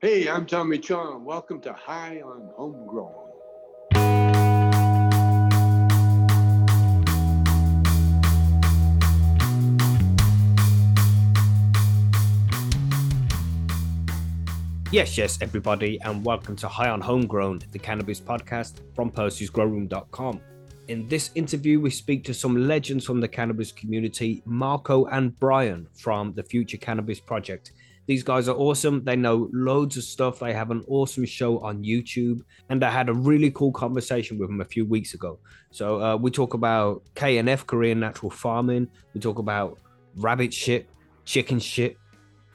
Hey, I'm Tommy Chong. Welcome to High on Homegrown. Yes, yes, everybody, and welcome to High on Homegrown, the cannabis podcast from Percy'sGrowroom.com. In this interview, we speak to some legends from the cannabis community, Marco and Bryan from the Future Cannabis Project. These guys are awesome. They know loads of stuff. They have an awesome show on YouTube, and I had a really cool conversation with them a few weeks ago. So uh, we talk about KNF, Korean natural farming. We talk about rabbit shit, chicken shit,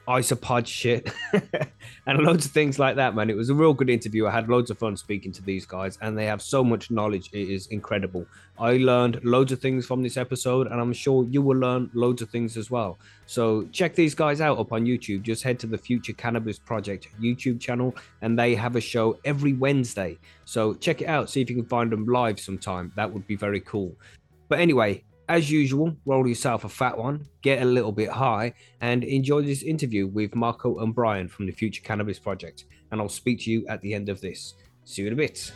isopod shit. And loads of things like that man. It was a real good interview. I had loads of fun speaking to these guys and they have so much knowledge. It is incredible. I learned loads of things from this episode and i'm sure you will learn loads of things as well. So check these guys out up on youtube. Just head to the future cannabis project youtube channel and they have a show every wednesday. So check it out. See if you can find them live sometime. That would be very cool. But anyway as usual, roll yourself a fat one, get a little bit high, and enjoy this interview with Marco and Bryan from the Future Cannabis Project. And I'll speak to you at the end of this. See you in a bit.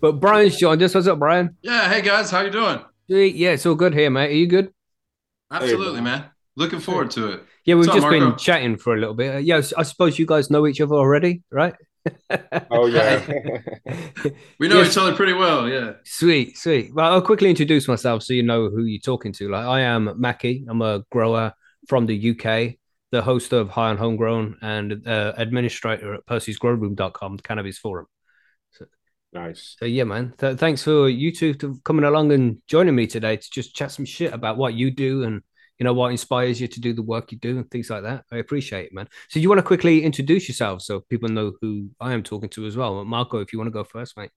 But Bryan's joined us. What's up, Bryan? Yeah. Hey guys, how you doing? Yeah, it's all good here, mate. Are you good? Absolutely, man. Looking forward to it. Yeah, we've What's up, just been chatting for a little bit. Uh, yeah, I suppose you guys know each other already, right? Oh yeah. We know Yes. each other pretty well. Yeah. Sweet, sweet. Well, I'll quickly introduce myself so you know who you're talking to. Like, I am Mackie. I'm a grower from the UK, the host of High on Homegrown, and uh, administrator at Percy'sGrowroom.com, the cannabis forum. nice. So yeah, man. Th- thanks for you two to coming along and joining me today to just chat some shit about what you do and you know what inspires you to do the work you do and things like that. I appreciate it, man. So you want to quickly introduce yourself so people know who I am talking to as well. Marco, if you want to go first, mate.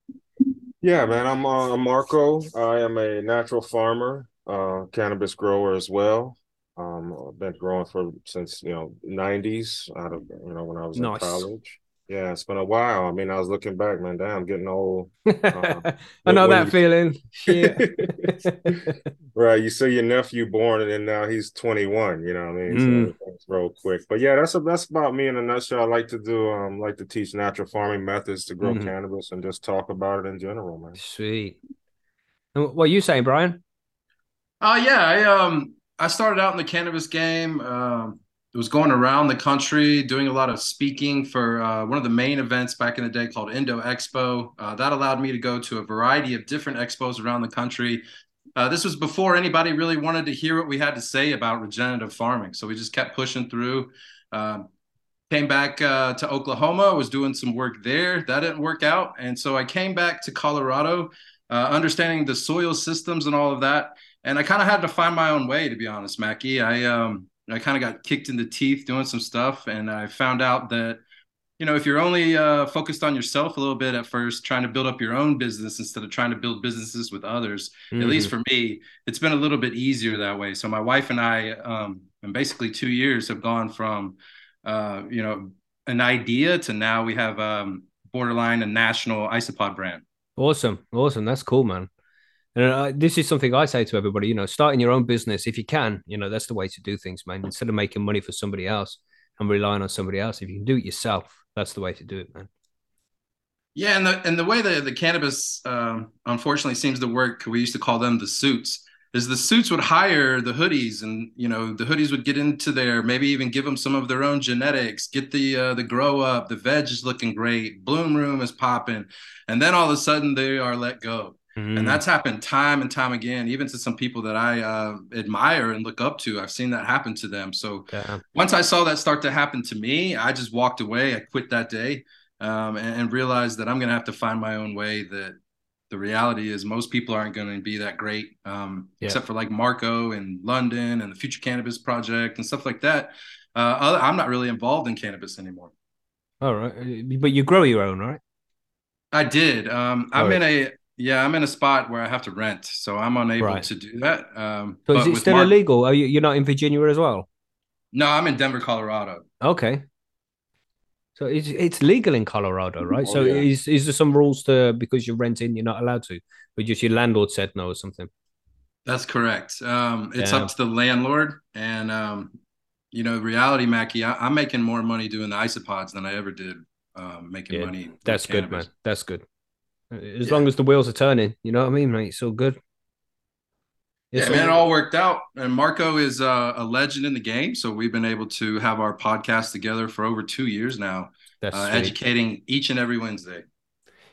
Yeah, man. I'm uh, Marco. I am a natural farmer, uh, cannabis grower as well. Um, I've been growing for since you know '90s. Out of you know when I was in college. Yeah, it's been a while. I mean, I was looking back, man. Damn, I'm getting old. I know that you- feeling. Yeah. right. You see your nephew born, and then now he's 21. You know what I mean? Mm. So real quick. But yeah, that's a, that's about me in a nutshell. I like to do um like to teach natural farming methods to grow Mhm. cannabis and just talk about it in general, man. Sweet. And what are you saying, Bryan? Oh yeah. I um I started out in the cannabis game. Um, it was going around the country doing a lot of speaking for uh, one of the main events back in the day called Indo Expo. Uh, that allowed me to go to a variety of different expos around the country. Uh, this was before anybody really wanted to hear what we had to say about regenerative farming, so we just kept pushing through. Um, came back uh, to Oklahoma, was doing some work there. That didn't work out, and so I came back to Colorado, uh, understanding the soil systems and all of that. And I kind of had to find my own way, to be honest, Mackie. I um, I kind of got kicked in the teeth doing some stuff, and I found out that you know if you're only uh, focused on yourself a little bit at first, trying to build up your own business instead of trying to build businesses with others, at least Mm-hmm. for me, it's been a little bit easier that way. So my wife and I, um, in basically two years, have gone from, uh, you know, an idea to now we have um, borderline a national isopod brand. Awesome, awesome. That's cool, man. And uh, this is something I say to everybody. You know, starting your own business if you can. You know, that's the way to do things, man. Instead of making money for somebody else and relying on somebody else, if you can do it yourself, that's the way to do it, man. Yeah, and the and the way that the cannabis um, unfortunately seems to work, we used to call them the suits. Is the suits would hire the hoodies, and you know the hoodies would get into there, maybe even give them some of their own genetics, get the uh, the grow up, the veg is looking great, bloom room is popping, and then all of a sudden they are let go. Mm. And that's happened time and time again, even to some people that I uh, admire and look up to. I've seen that happen to them. So Damn. once I saw that start to happen to me, I just walked away. I quit that day um, and, and realized that I'm going to have to find my own way. That the reality is most people aren't going to be that great, um, Yeah. except for like Marco and London and the Future Cannabis Project and stuff like that. Uh, other- I'm not really involved in cannabis anymore. All right, Uh, but you grow your own, right? I did. Um, I'm Right. in a yeah, I'm in a spot where I have to rent, so I'm unable Right. to do that. Um, So but is it still Mark- illegal? Are you, you're not in Virginia as well? No, I'm in Denver, Colorado. Okay. So it's it's legal in Colorado, right? Oh, so yeah. is is there some rules to because you're renting, you're not allowed to, but just your landlord said no or something? That's correct. Um, it's Damn. up to the landlord, and um, you know, reality, Mackie. I, I'm making more money doing the isopods than I ever did um, making Yeah, money. That's good, cannabis. man. That's good. As Yeah. long as the wheels are turning, you know what I mean, mate. It's all good. Yeah, It's man, it all worked out. And Marco is uh, a legend in the game, so we've been able to have our podcast together for over two years now, That's uh, educating each and every Wednesday.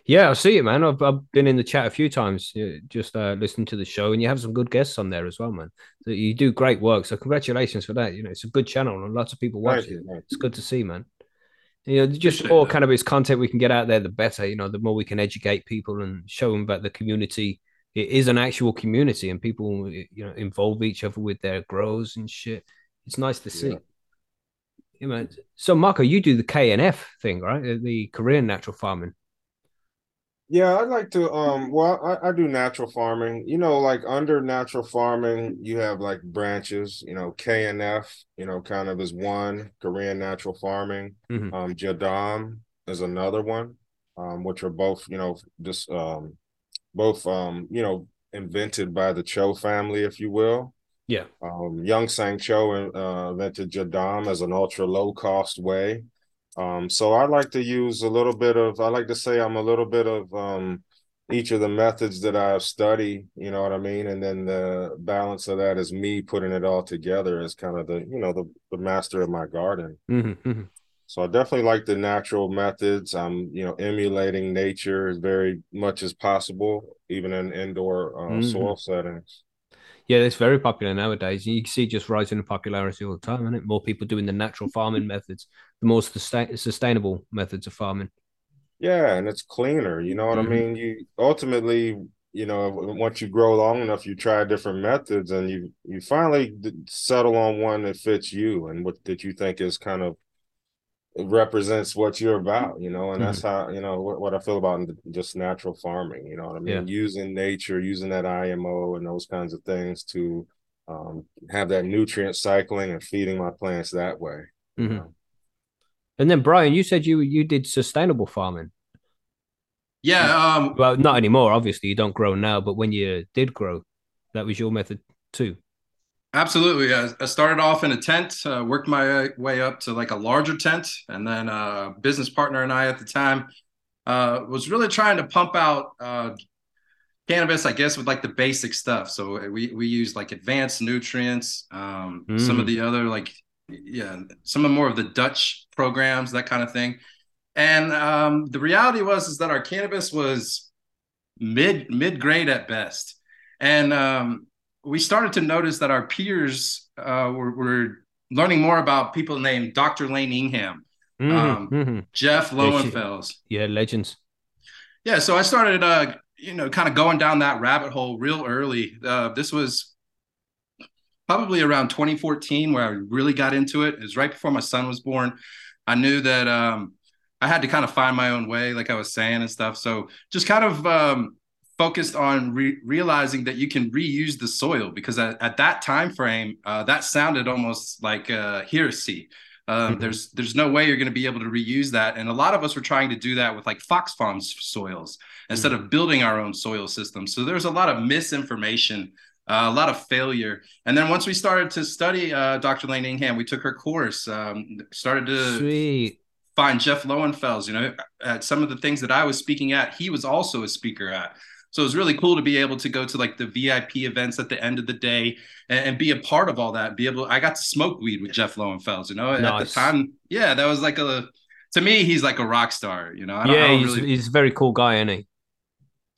Yeah, I see it, man. I've, I've been in the chat a few times, just uh, listening to the show, and you have some good guests on there as well, man. So you do great work. So congratulations for that. You know, it's a good channel, and lots of people watch it. It's good to see, man. You know, just the Appreciate more that. cannabis content we can get out there, the better. You know, the more we can educate people and show them about the community. It is an actual community, and people, you know, involve each other with their grows and shit. It's nice to see. Yeah. Yeah, man. So, Marco, you do the KNF thing, right? Uh, The Korean natural farming. Yeah, I'd like to. Um, well, I, I do natural farming. You know, like under natural farming, you have like branches. You know, KNF. You know, kind of is one Korean natural farming. Mhm. Um, Jadam is another one. Um, which are both you know just um, both um, you know invented by the Cho family, if you will. Yeah. Um, Young Sang Cho uh, invented Jadam as an ultra low cost way. Um, so I like to use a little bit of, I like to say I'm a little bit of um, each of the methods that I've studied, you know what I mean? And then the balance of that is me putting it all together as kind of the, you know, the, the master of my garden. Mhm, mhm. So I definitely like the natural methods. I'm, you know, emulating nature as very much as possible, even in indoor uh, Mhm. soil settings. Yeah, it's very popular nowadays. You see just rising in popularity all the time, isn't it? More people doing the natural farming methods, the more sustain- sustainable methods of farming. Yeah, and it's cleaner. You know what Mhm. I mean? You ultimately, you know, once you grow long enough, you try different methods, and you you finally settle on one that fits you and what that you think is kind of represents what you're about. You know, and that's how you know what, what I feel about just natural farming. You know what I mean? Using nature, using that IMO and those kinds of things to um, have that nutrient cycling and feeding my plants that way. you Mhm. know? And then, Bryan, you said you you did sustainable farming. Yeah, um, Well, not anymore. Obviously, you don't grow now, but when you did grow, that was your method too. Absolutely. I, I started off in a tent, uh, worked my way up to like a larger tent, and then uh, a business partner and I at the time uh, was really trying to pump out uh, cannabis, I guess, with like the basic stuff. So we we used like advanced nutrients, um, some of the other like yeah, some of more of the Dutch programs, that kind of thing. And um, the reality was is that our cannabis was mid mid grade at best, and um, we started to notice that our peers uh, were, were learning more about people named Dr. Elaine Ingham, Mhm, Um, mhm. Jeff Lowenfels. Yeah, legends. Yeah, so I started, uh, you know, kind of going down that rabbit hole real early. Uh, this was probably around 2014 where I really got into it. It was right before my son was born. I knew that um, I had to kind of find my own way, like I was saying and stuff. So just kind of um, focused on re- realizing that you can reuse the soil because at, at that time frame, uh, that sounded almost like uh, heresy. Um, Mhm. There's there's no way you're going to be able to reuse that, and a lot of us were trying to do that with like Fox Farms soils instead of building our own soil system. So there's a lot of misinformation, uh, a lot of failure. And then once we started to study uh, Dr. Elaine Ingham, we took her course, um, started to Sweet. find Jeff Lowenfels. You know, at some of the things that I was speaking at, he was also a speaker at. So it was really cool to be able to go to like the VIP events at the end of the day and, and be a part of all that. Be able, I got to smoke weed with Jeff Lowenfels. You know, at the time, yeah, that was like a. To me, he's like a rock star. You know, I Yeah, he's, really he's a very cool guy, isn't he?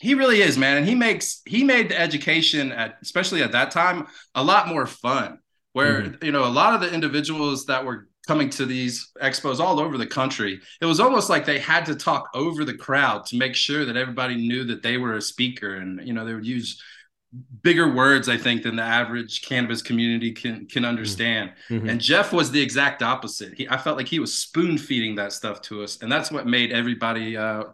He really is, man. And he makes he made the education at especially at that time a lot more fun. Where you know a lot of the individuals that were coming to these expos all over the country, it was almost like they had to talk over the crowd to make sure that everybody knew that they were a speaker, and you know they would use bigger words, I think, than the average cannabis community can can understand. Mhm. And Jeff was the exact opposite. He, I felt like he was spoon feeding that stuff to us, and that's what made everybody uh,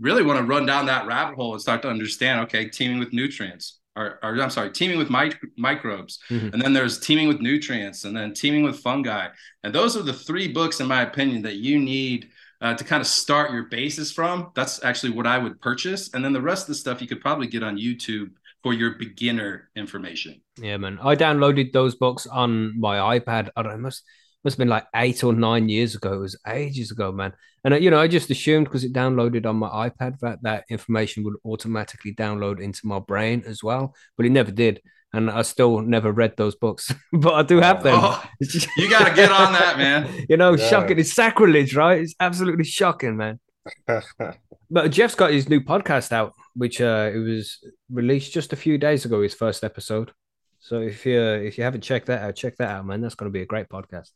really want to run down that rabbit hole and start to understand. Okay, teeming with nutrients. or, or I'm sorry, teeming with mic- microbes, Mhm. and then there's teeming with nutrients, and then teeming with fungi. And those are the three books, in my opinion, that you need uh, to kind of start your basis from. That's actually what I would purchase, and then the rest of the stuff you could probably get on YouTube for your beginner information. Yeah, man. I downloaded those books on my iPad. I don't know, must must have been like eight or nine years ago. It was ages ago, man. And uh, you know, I just assumed because it downloaded on my iPad that that information would automatically download into my brain as well, but it never did. And I still never read those books, but I do have them. Oh, you got to get on that, man. you know, Yeah. shocking. It's sacrilege, right? It's absolutely shocking, man. But Jeff's got his new podcast out, which uh, it was released just a few days ago. His first episode. So if you if you haven't checked that out, check that out, man. That's going to be a great podcast.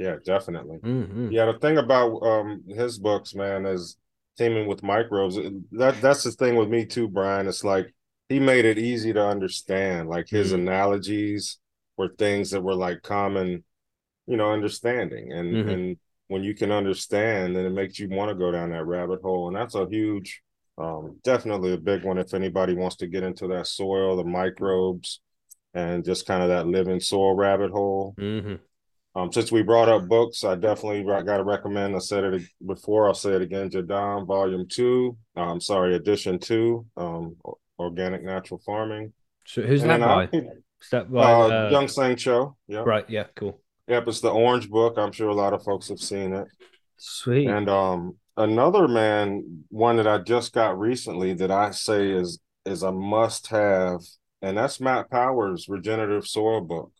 Yeah, definitely. Mhm. Yeah, the thing about um his books, man, is teeming with microbes. That that's the thing with me too, Bryan. It's like he made it easy to understand. Like his Mhm. analogies were things that were like common, you know, understanding. And Mhm. and when you can understand, then it makes you want to go down that rabbit hole. And that's a huge, um, definitely a big one if anybody wants to get into that soil, the microbes, and just kind of that living soil rabbit hole. Mhm. Um, since we brought up books, I definitely got to recommend. I said it before. I'll say it again. Jadam, Volume Two. I'm sorry, Edition Two. Um, Organic Natural Farming. So who's And that then by? I- Is that by? uh, uh, Young Sang Cho. Yeah. Right. Yeah. Cool. Yep. It's the Orange Book. I'm sure a lot of folks have seen it. Sweet. And um, another man, one that I just got recently that I say is is a must have, and that's Matt Powers' Regenerative Soil book.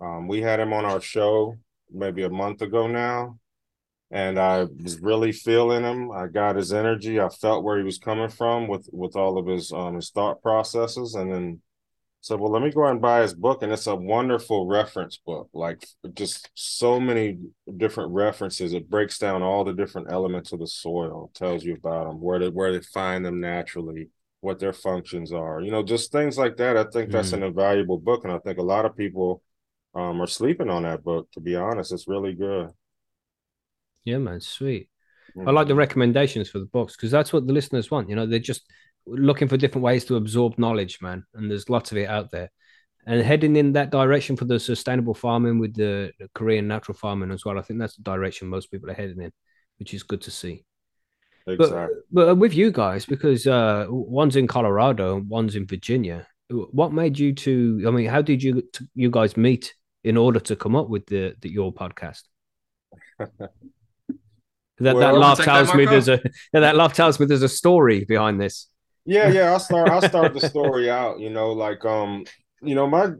Um, we had him on our show maybe a month ago now, and I was really feeling him. I got his energy. I felt where he was coming from with with all of his um his thought processes, and then said, "Well, let me go out and buy his book." And it's a wonderful reference book, like just so many different references. It breaks down all the different elements of the soil, tells you about them, where they where they find them naturally, what their functions are. You know, just things like that. I think that's an invaluable book, and I think a lot of people um, are sleeping on that book. To be honest, it's really good. yeah, man. Sweet. I like the recommendations for the books because that's what the listeners want. You know, they're just looking for different ways to absorb knowledge, man. And there's lots of it out there. And heading in that direction for the sustainable farming with the, the Korean natural farming as well. I think that's the direction most people are heading in, which is good to see. exactly. But but with you guys, because uh, one's in Colorado, one's in Virginia. What made you two? I mean, how did you you guys meet in order to come up with the, the your podcast? That, that Well- laugh Take that, tells me there's a yeah, that laugh tells me there's a story behind this. Yeah, yeah. I'll start. I'll start the story out. You know, like um, you know, my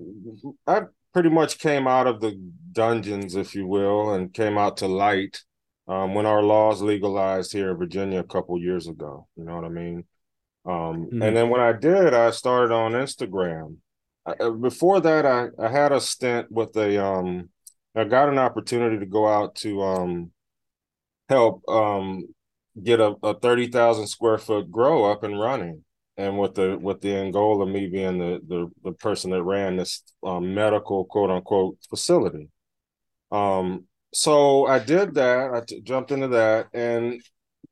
I pretty much came out of the dungeons, if you will, and came out to light um, when our laws legalized here in Virginia a couple years ago. You know what I mean? Um, Mhm. and then when I did, I started on Instagram. Uh, before that, I I had a stint with a um, I got an opportunity to go out to um, help um get a, a 30,000 square foot grow up and running. And with the with the end goal of me being the the, the person that ran this um, medical quote unquote facility. Um, so I did that. I t- jumped into that and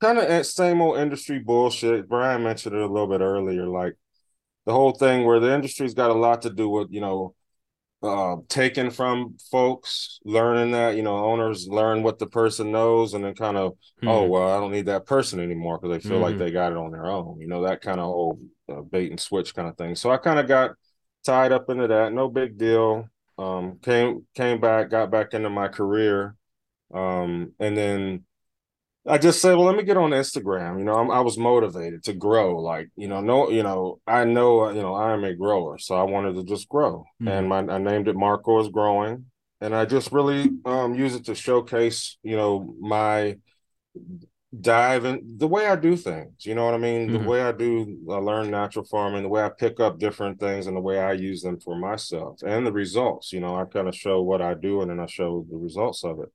kind of same old industry bullshit. Bryan mentioned it a little bit earlier, like the whole thing where the industry's got a lot to do with you know uh, taking from folks, learning that you know owners learn what the person knows, and then kind of Hmm. oh well i don't need that person anymore because they feel like Mhm. they got it on their own you know that kind of whole uh, bait and switch kind of thing so i kind of got tied up into that no big deal um came came back got back into my career um and then i just said well let me get on instagram you know I'm, i was motivated to grow like you know no you know i know you know i am a grower so i wanted to just grow Mhm. and my i named it marco is growing and i just really um use it to showcase you know my dive in the way I do things. You know what I mean? Mhm. The way I do, I learn natural farming, the way I pick up different things, and the way I use them for myself, and the results. You know, I kind of show what I do, and then I show the results of it.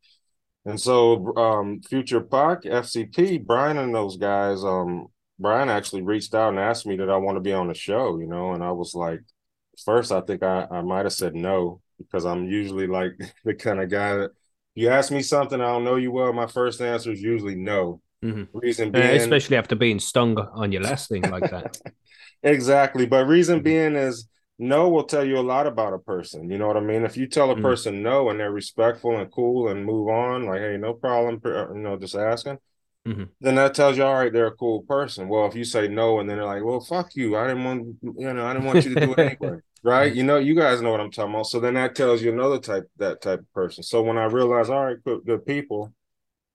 And so, um, Future Park FCP, Bryan and those guys, um, Bryan actually reached out and asked me that I want to be on the show. You know, and I was like, first, I think I I might have said no because I'm usually like the kind of guy that you ask me something I don't know you well, my first answer is usually no. Mhm. Reason Uh, being, especially after being stung on your last thing like that. exactly. But reason Mhm. being is no will tell you a lot about a person. You know what I mean? If you tell a Mhm. person no and they're respectful and cool and move on, like, hey, no problem, you know, just asking, Mhm. then that tells you, all right, they're a cool person. Well, if you say no and then they're like, well, fuck you, I didn't want, you know, I didn't want you to do it anyway, right? You know, you guys know what I'm talking about. So then that tells you another type, that type of person. So when I realized, all right, good, good people,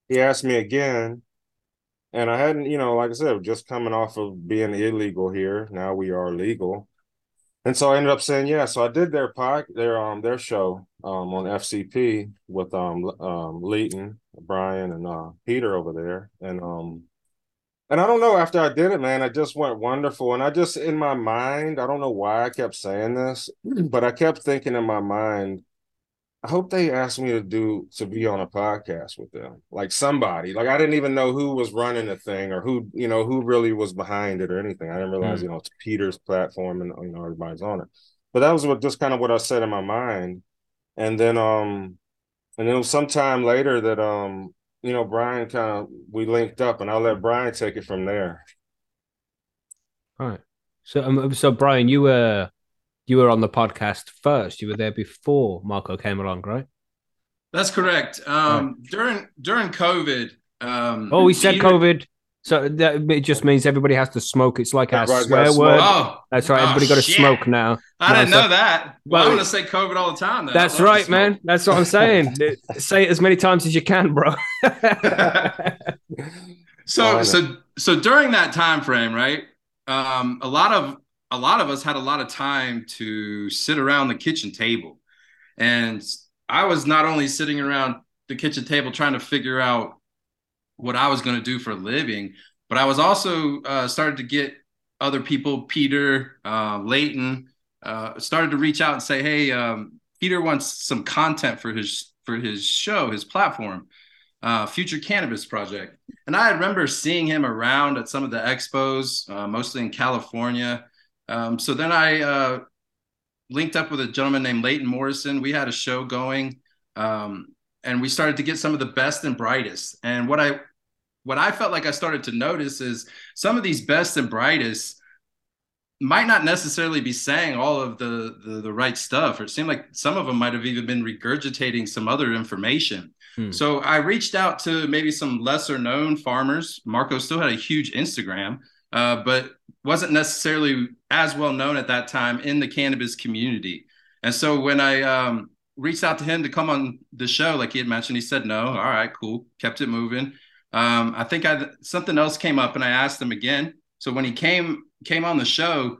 he asked me again. And I hadn't, you know, like I said, just coming off of being illegal here. Now we are legal. And so I ended up saying yeah. So I did their pod, their um their show um on FCP with um um Leighton, Bryan, and uh Peter over there. And um and I don't know, after I did it, man, it just went wonderful. And I just in my mind, I don't know why I kept saying this, but I kept thinking in my mind, I hope they asked me to do to be on a podcast with them, like somebody. Like I didn't even know who was running the thing or who, you know, who really was behind it or anything. I didn't realize, Mm. you know, it's Peter's platform and you know everybody's on it. But that was what just kind of what I said in my mind. And then um and then it was sometime later that um, you know, Bryan kind of we linked up and I'll let Bryan take it from there. Right. So, um, so Bryan, you were you were on the podcast first. You were there before Marco came along, right? That's correct. Um, during during COVID. Um, Oh, we said Peter- COVID. So that it just means everybody has to smoke. It's like our Everybody's swear word. Oh, That's right. Oh, Everybody got to smoke now. I didn't know that. Well, Well, I'm gonna say COVID all the time. Then. That's I love to right, man. That's what I'm saying. Say it as many times as you can, bro. So Fine. so so during that time frame, right? Um, a lot of a lot of us had a lot of time to sit around the kitchen table, and I was not only sitting around the kitchen table trying to figure out what I was going to do for a living, but I was also uh, started to get other people, Peter, uh, Leighton, uh, started to reach out and say, "Hey, um, Peter wants some content for his for his show, his platform, uh, Future Cannabis Project." And I remember seeing him around at some of the expos, uh, mostly in California. Um, so then I uh, linked up with a gentleman named Leighton Morrison. We had a show going, um, and we started to get some of the best and brightest. And what I what I felt like I started to notice is some of these best and brightest might not necessarily be saying all of the, the the right stuff or it seemed like some of them might have even been regurgitating some other information Hmm. so i reached out to maybe some lesser known farmers marco still had a huge instagram uh, but wasn't necessarily as well known at that time in the cannabis community and so when i um, reached out to him to come on the show like he had mentioned he said no all right cool kept it moving um, I think I something else came up and I asked him again. So when he came came on the show,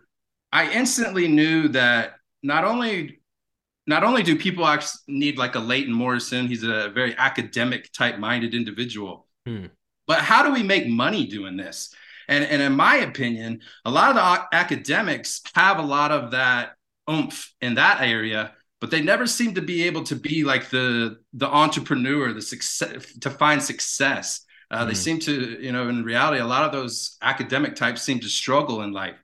I instantly knew that not only not only do people actually need like a Leighton Morrison, he's a very academic type minded individual, Hmm. but how do we make money doing this? And and in my opinion, a lot of the academics have a lot of that oomph in that area, but they never seem to be able to be like the the entrepreneur, the success to find success. Uh, They Mm. seem to, you know, in reality, a lot of those academic types seem to struggle in life.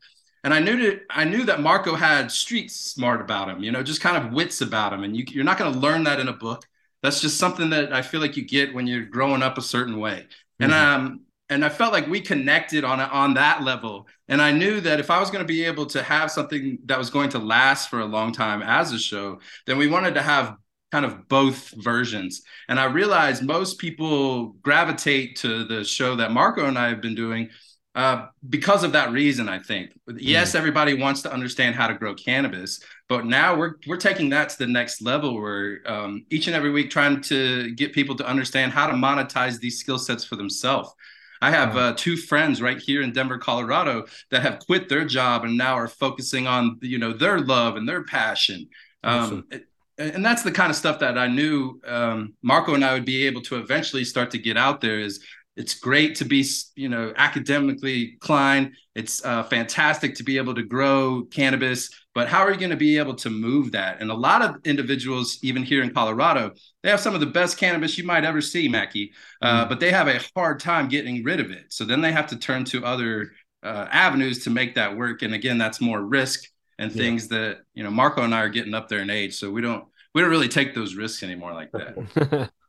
And I knew that I knew that Marco had street smart about him, you know, just kind of wits about him. And you, you're not going to learn that in a book. That's just something that I feel like you get when you're growing up a certain way. And Mhm. um, and I felt like we connected on on that level. And I knew that if I was going to be able to have something that was going to last for a long time as a show, then we wanted to have kind of both versions. And I realized most people gravitate to the show that Marco and I have been doing uh, because of that reason. I think yes, everybody wants to understand how to grow cannabis, but now we're we're taking that to the next level. We're um, each and every week trying to get people to understand how to monetize these skill sets for themselves. I have uh, two friends right here in Denver, Colorado, that have quit their job and now are focusing on you know their love and their passion. Awesome. Um, and that's the kind of stuff that I knew um, Marco and I would be able to eventually start to get out there. Is it's great to be you know academically inclined. It's uh, fantastic to be able to grow cannabis, but how are you going to be able to move that? And a lot of individuals, even here in Colorado, they have some of the best cannabis you might ever see, Mackie, uh, but they have a hard time getting rid of it. So then they have to turn to other uh, avenues to make that work. And again, that's more risk and Yeah. things that you know Marco and I are getting up there in age, so we don't we don't really take those risks anymore like that.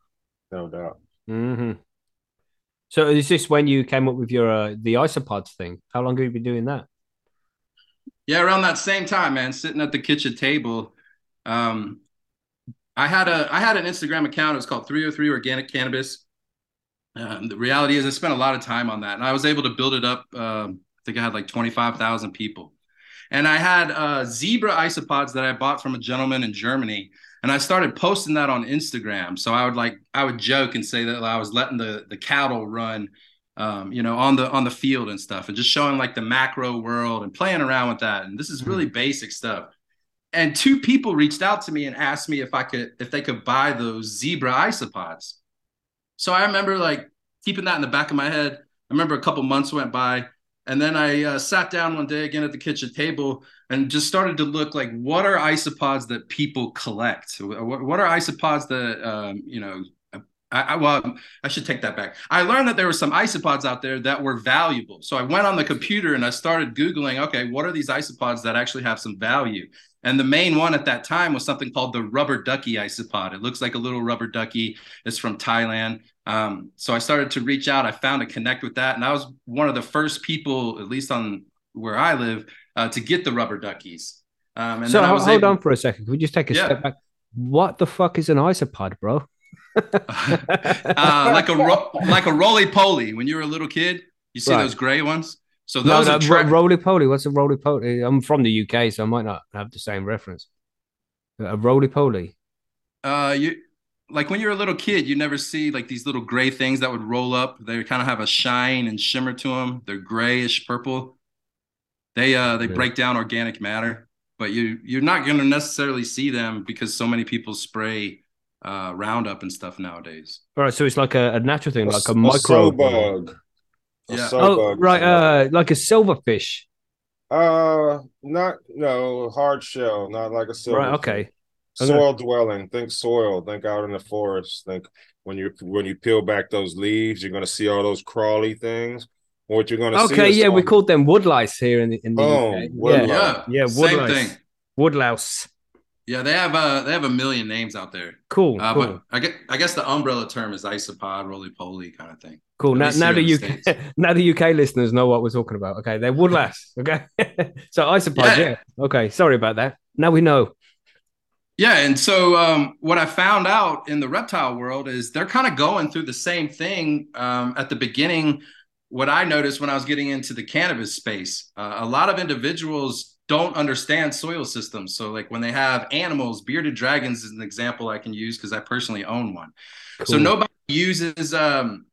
No doubt. hmm So is this when you came up with your uh, the isopods thing? How long have you been doing that? Yeah, around that same time, man, sitting at the kitchen table. Um, I had a I had an Instagram account. It was called 303 Organic Cannabis. Um, the reality is, I spent a lot of time on that, and I was able to build it up. Um, I think I had like 25,000 people, and I had uh, zebra isopods that I bought from a gentleman in Germany, and I started posting that on Instagram. So I would like I would joke and say that I was letting the the cattle run um, you know, on the on the field and stuff, and just showing like the macro world and playing around with that. And this is really mm-hmm. basic stuff. And two people reached out to me and asked me if I could if they could buy those zebra isopods. So I remember like keeping that in the back of my head. I remember a couple months went by, and then I uh, sat down one day again at the kitchen table and just started to look like what are isopods that people collect? What, what are isopods that um, you know I, I, well, I should take that back. I learned that there were some isopods out there that were valuable. So I went on the computer and I started Googling, okay, what are these isopods that actually have some value? And the main one at that time was something called the rubber ducky isopod. It looks like a little rubber ducky. It's from Thailand. Um, so I started to reach out. I found a connect with that. And I was one of the first people, at least on where I live, uh, to get the rubber duckies. Um, and so hold able... on for a second. Can we just take a yeah. step back? What the fuck is an isopod, bro? uh, like a ro- like a roly poly. When you were a little kid, you see right. those gray ones. So those no, no, tra- roly poly. What's a roly poly? I'm from the UK, so I might not have the same reference. A roly poly. Uh, you like when you're a little kid, you never see like these little gray things that would roll up. They kind of have a shine and shimmer to them. They're grayish purple. They uh they yeah. break down organic matter, but you you're not going to necessarily see them because so many people spray uh, Roundup and stuff nowadays. All right, so it's like a, a natural thing, a, like a, a micro bug. Yeah. Oh, right. Uh, like a silverfish. Uh, not no hard shell, not like a silver. Right. Okay. Soil dwelling. Think soil. Think out in the forest. Think when you when you peel back those leaves, you're gonna see all those crawly things. What you're gonna okay, yeah, we called them woodlice here in the in the oh, UK. Yeah, yeah, yeah, woodlice. Same thing. Woodlouse. Yeah, they have uh they have a million names out there. Cool. Uh, cool. But I guess I guess the umbrella term is isopod, roly poly kind of thing. Cool. Now, now the UK the now the UK listeners know what we're talking about. Okay, they're woodlass. Okay, so isopod. Yeah. yeah. Okay. Sorry about that. Now we know. Yeah, and so um, what I found out in the reptile world is they're kind of going through the same thing um, at the beginning. What I noticed when I was getting into the cannabis space, uh, a lot of individuals don't understand soil systems. So like when they have animals, bearded dragons is an example I can use because I personally own one. Cool. So nobody uses um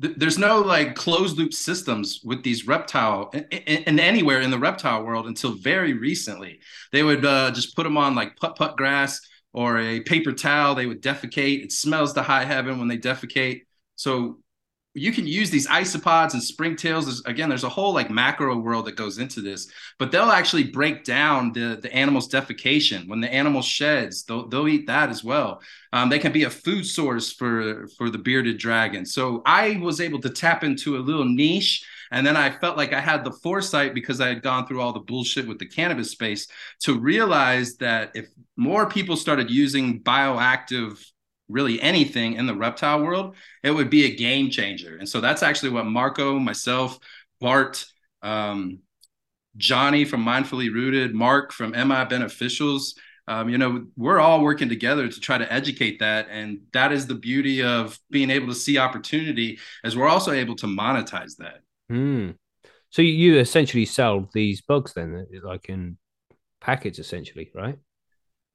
th- there's no like closed loop systems with these reptile and anywhere in the reptile world until very recently. They would uh, just put them on like put put grass or a paper towel. They would defecate. It smells to high heaven when they defecate. So you can use these isopods and springtails. There's, again, there's a whole like macro world that goes into this, but they'll actually break down the, the animal's defecation. When the animal sheds, they'll, they'll eat that as well. Um, they can be a food source for, for the bearded dragon. So I was able to tap into a little niche. And then I felt like I had the foresight because I had gone through all the bullshit with the cannabis space to realize that if more people started using bioactive really anything in the reptile world, it would be a game changer. And so that's actually what Marco, myself, Bart, um, Johnny from Mindfully Rooted, Mark from MI Beneficials, um, you know, we're all working together to try to educate that. And that is the beauty of being able to see opportunity as we're also able to monetize that. Mm. So you essentially sell these bugs then, like in packets, essentially, right?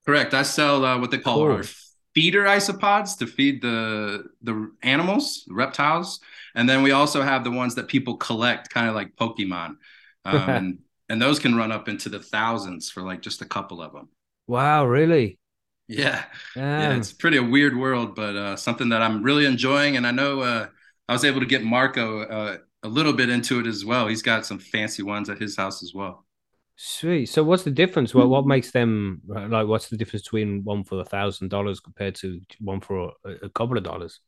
Correct. I sell uh, what they call cool. our feeder isopods to feed the the animals, reptiles, and then we also have the ones that people collect, kind of like Pokemon, um, and and those can run up into the thousands for like just a couple of them. Wow, really? Yeah, yeah, yeah it's pretty a weird world, but uh, something that I'm really enjoying, and I know uh, I was able to get Marco uh, a little bit into it as well. He's got some fancy ones at his house as well. Sweet. So, what's the difference? What what makes them like? What's the difference between one for a thousand dollars compared to one for a, a couple of dollars?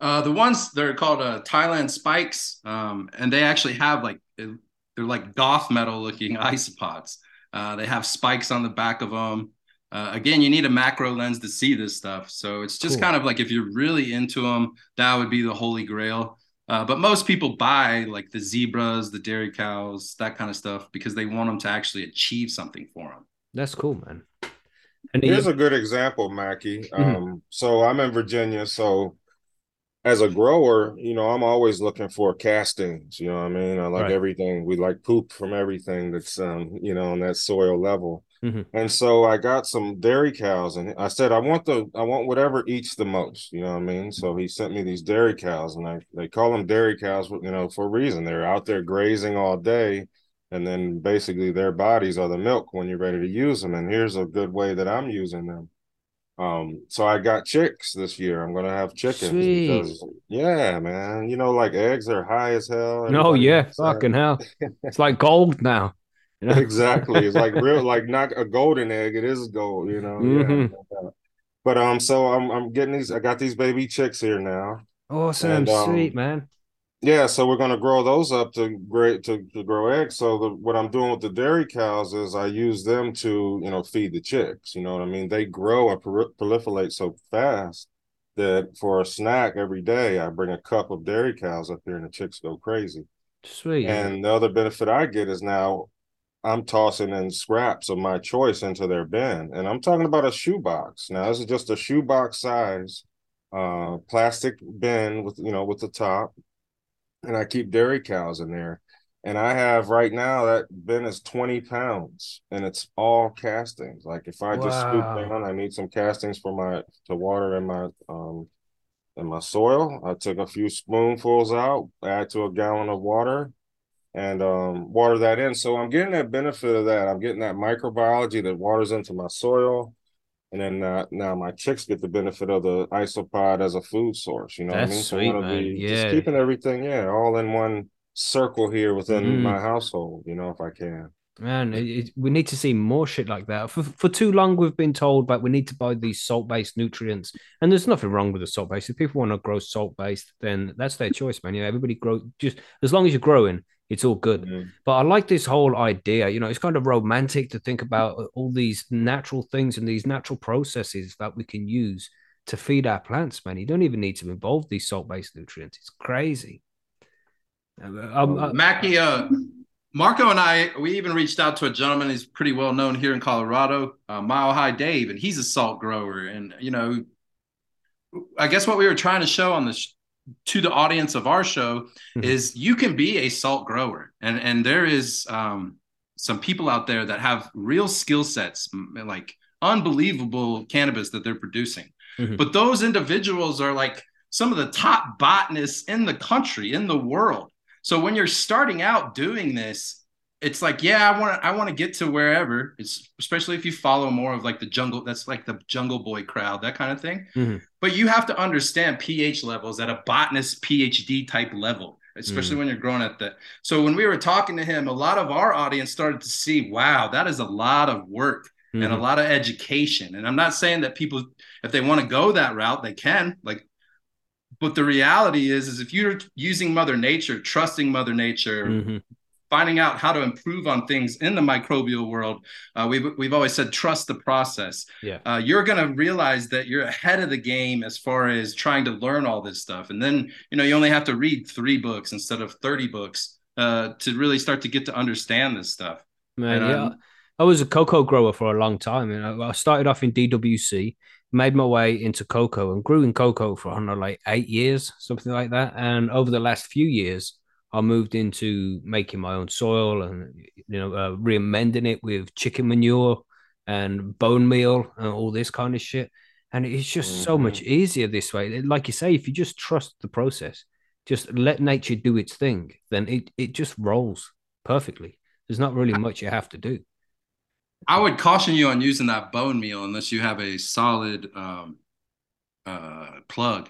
Uh, the ones they're called uh, Thailand spikes, um, and they actually have like they're like goth metal looking isopods. Uh, they have spikes on the back of them. uh, again, you need a macro lens to see this stuff. So it's just Cool. kind of like if you're really into them, that would be the holy grail. Uh, but most people buy like the zebras, the dairy cows, that kind of stuff because they want them to actually achieve something for them. That's cool, man. And Here's you- a good example, Mackie. Mhm. Um, so I'm in Virginia, so as a grower, you know, I'm always looking for castings. You know what I mean? I like Right. everything. We like poop from everything that's um, you know, on that soil level. Mhm. And so I got some dairy cows, and I said I want the I want whatever eats the most. You know what I mean? So he sent me these dairy cows, and I they call them dairy cows, you know, for a reason. They're out there grazing all day, and then basically their bodies are the milk when you're ready to use them. And here's a good way that I'm using them. Um, so I got chicks this year. I'm gonna have chickens Sweet. because yeah, man. You know, like eggs are high as hell. oh yeah, fucking hell. It's like gold now. You know? exactly. It's like real, like not a golden egg. It is gold. You know. Yeah. Mhm. no doubt. But um, so I'm I'm getting these. I got these baby chicks here now. Awesome, And, um, sweet man. Yeah, so we're gonna grow those up to great to, to grow eggs. So the, what I'm doing with the dairy cows is I use them to you know feed the chicks. You know what I mean? They grow and prol- proliferate so fast that for a snack every day I bring a cup of dairy cows up here and the chicks go crazy. Sweet. And the other benefit I get is now I'm tossing in scraps of my choice into their bin. And I'm talking about a shoebox. Now this is just a shoebox size uh plastic bin with you know with the top. And I keep dairy cows in there. And I have right now that bin is 20 pounds and it's all castings. Like if I just scoop Wow. down, I need some castings for my to water in my um in my soil. I took a few spoonfuls out, add to a gallon of water, and um, water that in. So I'm getting that benefit of that. I'm getting that microbiology that waters into my soil. And then uh, now my chicks get the benefit of the isopod as a food source. You know That's what I mean? So sweet, man. be Yeah. just keeping everything, yeah, all in one circle here within Mhm. my household, you know, if I can. Man, it, it- we need to see more shit like that. For for too long, we've been told, but we need to buy these salt based nutrients, and there's nothing wrong with the salt based. If people want to grow salt based, then that's their choice, man. You know, everybody grow just as long as you're growing, it's all good. Mhm. But I like this whole idea. You know, it's kind of romantic to think about all these natural things and these natural processes that we can use to feed our plants, man. You don't even need to involve these salt based nutrients. It's crazy. Um, um, uh, Mackie, uh, Marco and I, we even reached out to a gentleman who's pretty well known here in Colorado, uh, Mile High Dave, and he's a salt grower. And you know, I guess what we were trying to show on this to the audience of our show Mhm. is you can be a salt grower, and and there is um, some people out there that have real skill sets, like unbelievable cannabis that they're producing. Mhm. But those individuals are like some of the top botanists in the country, in the world. So when you're starting out doing this, it's like, yeah, I want to, I want to get to wherever. It's especially if you follow more of like the jungle, that's like the Jungle Boy crowd, that kind of thing. Mhm. But you have to understand pH levels at a botanist PhD type level, especially when you're growing at that. So when we were talking to him, a lot of our audience started to see, wow, that is a lot of work and a mhm. lot of education. And I'm not saying that people, if they want to go that route, they can. Like, but the reality is, is if you're using Mother Nature, trusting Mother Nature, Mhm. Finding out how to improve on things in the microbial world, uh, we've we've always said trust the process. Yeah. Uh, you're gonna realize that you're ahead of the game as far as trying to learn all this stuff, and then you know you only have to read three books instead of thirty books uh, to really start to get to understand this stuff. Man, And, yeah. um, I was a coco grower for a long time. And I I started off in DWC, made my way into coco and grew in coco for, I don't know, like eight years, something like that. And over the last few years, I moved into making my own soil and, you know, uh, re-amending it with chicken manure and bone meal and all this kind of shit. And it's just so much easier this way. Like you say, if you just trust the process, just let nature do its thing, then it, it just rolls perfectly. There's not really much you have to do. I would caution you on using that bone meal unless you have a solid um, uh, plug.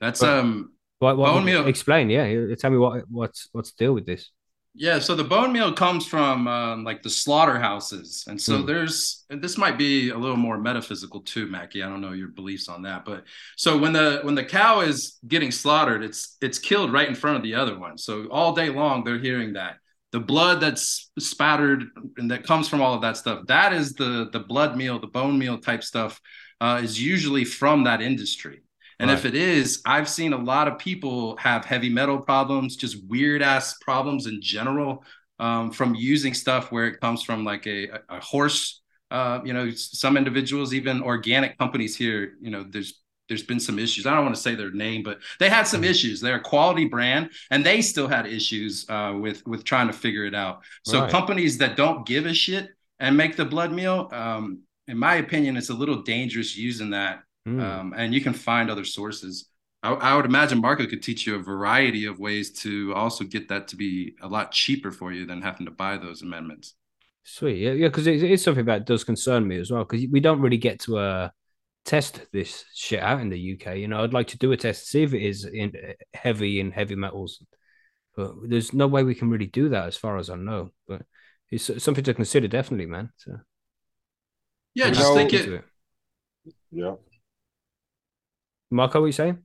That's um What, what Bone meal. Explain, yeah. Tell me what what's what's the deal with this? Yeah, so the bone meal comes from um, like the slaughterhouses, and so Hmm. there's and this might be a little more metaphysical too, Mackie. I don't know your beliefs on that, but so when the when the cow is getting slaughtered, it's it's killed right in front of the other one. So all day long they're hearing that the blood that's spattered and that comes from all of that stuff that is the the blood meal the bone meal type stuff uh, is usually from that industry and right. if it is i've seen a lot of people have heavy metal problems just weird ass problems in general um, from using stuff where it comes from like a, a horse uh, you know some individuals even organic companies here you know there's there's been some issues. I don't want to say their name, but they had some mm-hmm. issues. They're a quality brand, and they still had issues uh, with with trying to figure it out. So right. companies that don't give a shit and make the blood meal, um, in my opinion, it's a little dangerous using that. Mm. Um, and you can find other sources. I, I, would imagine Marco could teach you a variety of ways to also get that to be a lot cheaper for you than having to buy those amendments. Sweet, yeah, yeah, because it, it's something that does concern me as well. Because we don't really get to a test this shit out in the UK. You know, I'd like to do a test, see if it is in heavy in heavy metals, but there's no way we can really do that as far as I know. But it's something to consider, definitely, man. So, yeah, just think it. it. Yeah. Marco, what are you saying?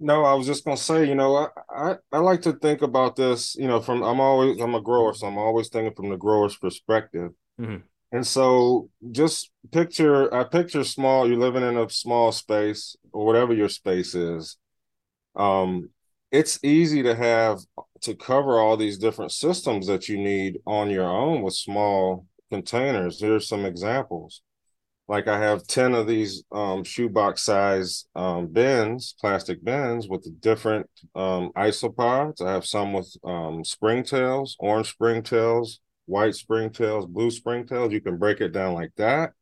No, I was just gonna say, you know, I, I, I like to think about this, you know, from I'm always I'm a grower, so I'm always thinking from the grower's perspective. Mm-hmm. And so just picture I picture small, you're living in a small space or whatever your space is. Um, it's easy to have to cover all these different systems that you need on your own with small containers. Here's some examples. Like I have 10 of these um, shoebox size um, bins, plastic bins with different um, isopods. I have some with um, springtails, orange springtails, white springtails, blue springtails. You can break it down like that.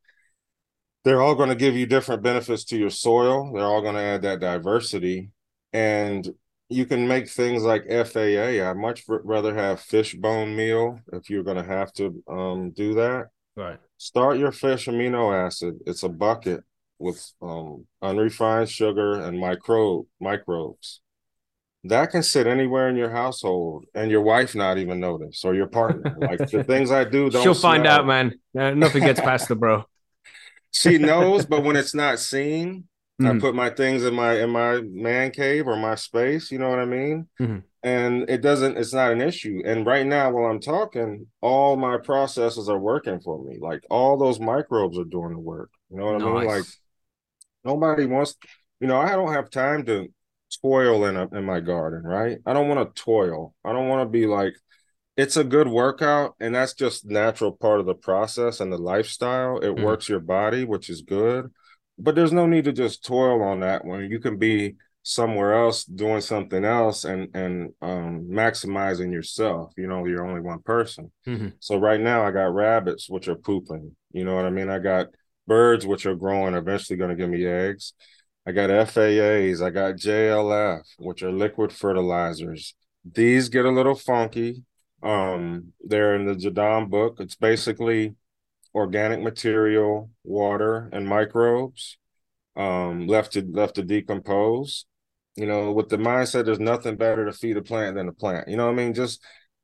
They're all going to give you different benefits to your soil. They're all going to add that diversity. And you can make things like FAA. I much rather have fish bone meal if you're going to have to um, do that. Right. Start your fish amino acid. It's a bucket with um, unrefined sugar and micro microbes that can sit anywhere in your household and your wife not even notice or your partner. Like the things I do, she'll find out, man. nothing gets past the bro. she knows, but when it's not seen, mm-hmm. I put my things in my in my man cave or my space. You know what I mean? Mm-hmm. And it doesn't. It's not an issue. And right now, while I'm talking, all my processes are working for me. Like all those microbes are doing the work. You know what nice. I mean? Like nobody wants. You know, I don't have time to toil in a, in my garden, right? I don't want to toil. I don't want to be like it's a good workout and that's just natural part of the process and the lifestyle. It mm works your body, which is good. But there's no need to just toil on that one. You can be somewhere else doing something else and and um maximizing yourself you know you're only one person mm-hmm. so right now i got rabbits which are pooping you know what i mean i got birds which are growing eventually going to give me eggs I got FAAs, I got JLF, which are liquid fertilizers. These get a little funky. Um, they're in the Jadam book. It's basically organic material, water, and microbes um, left to left to decompose. You know, with the mindset, there's nothing better to feed a plant than a plant. You know what I mean? Just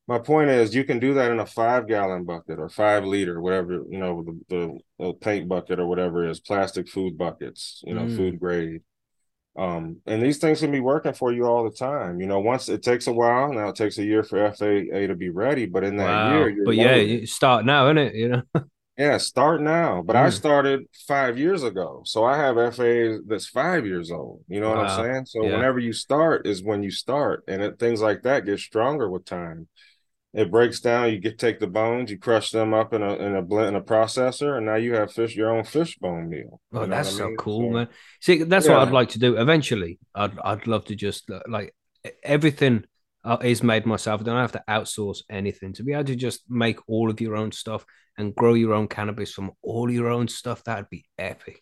my point is you can do that in a five gallon bucket or five liter whatever you know the, the, paint bucket or whatever is plastic food buckets you know mm. food grade um and these things can be working for you all the time you know once it takes a while now it takes a year for faa to be ready but in that wow. year but yeah you start now isn't it you know yeah start now but mm. i started five years ago so i have FA that's five years old you know wow. what i'm saying so yeah. whenever you start is when you start and it, things like that get stronger with time it breaks down. You get take the bones, you crush them up in a in a blend in a processor, and now you have fish your own fish bone meal. Oh, that's so mean? cool, so, man. See, that's yeah. what I'd like to do eventually. I'd I'd love to just like everything is made myself. I don't have to outsource anything. To be able to just make all of your own stuff and grow your own cannabis from all your own stuff, that'd be epic.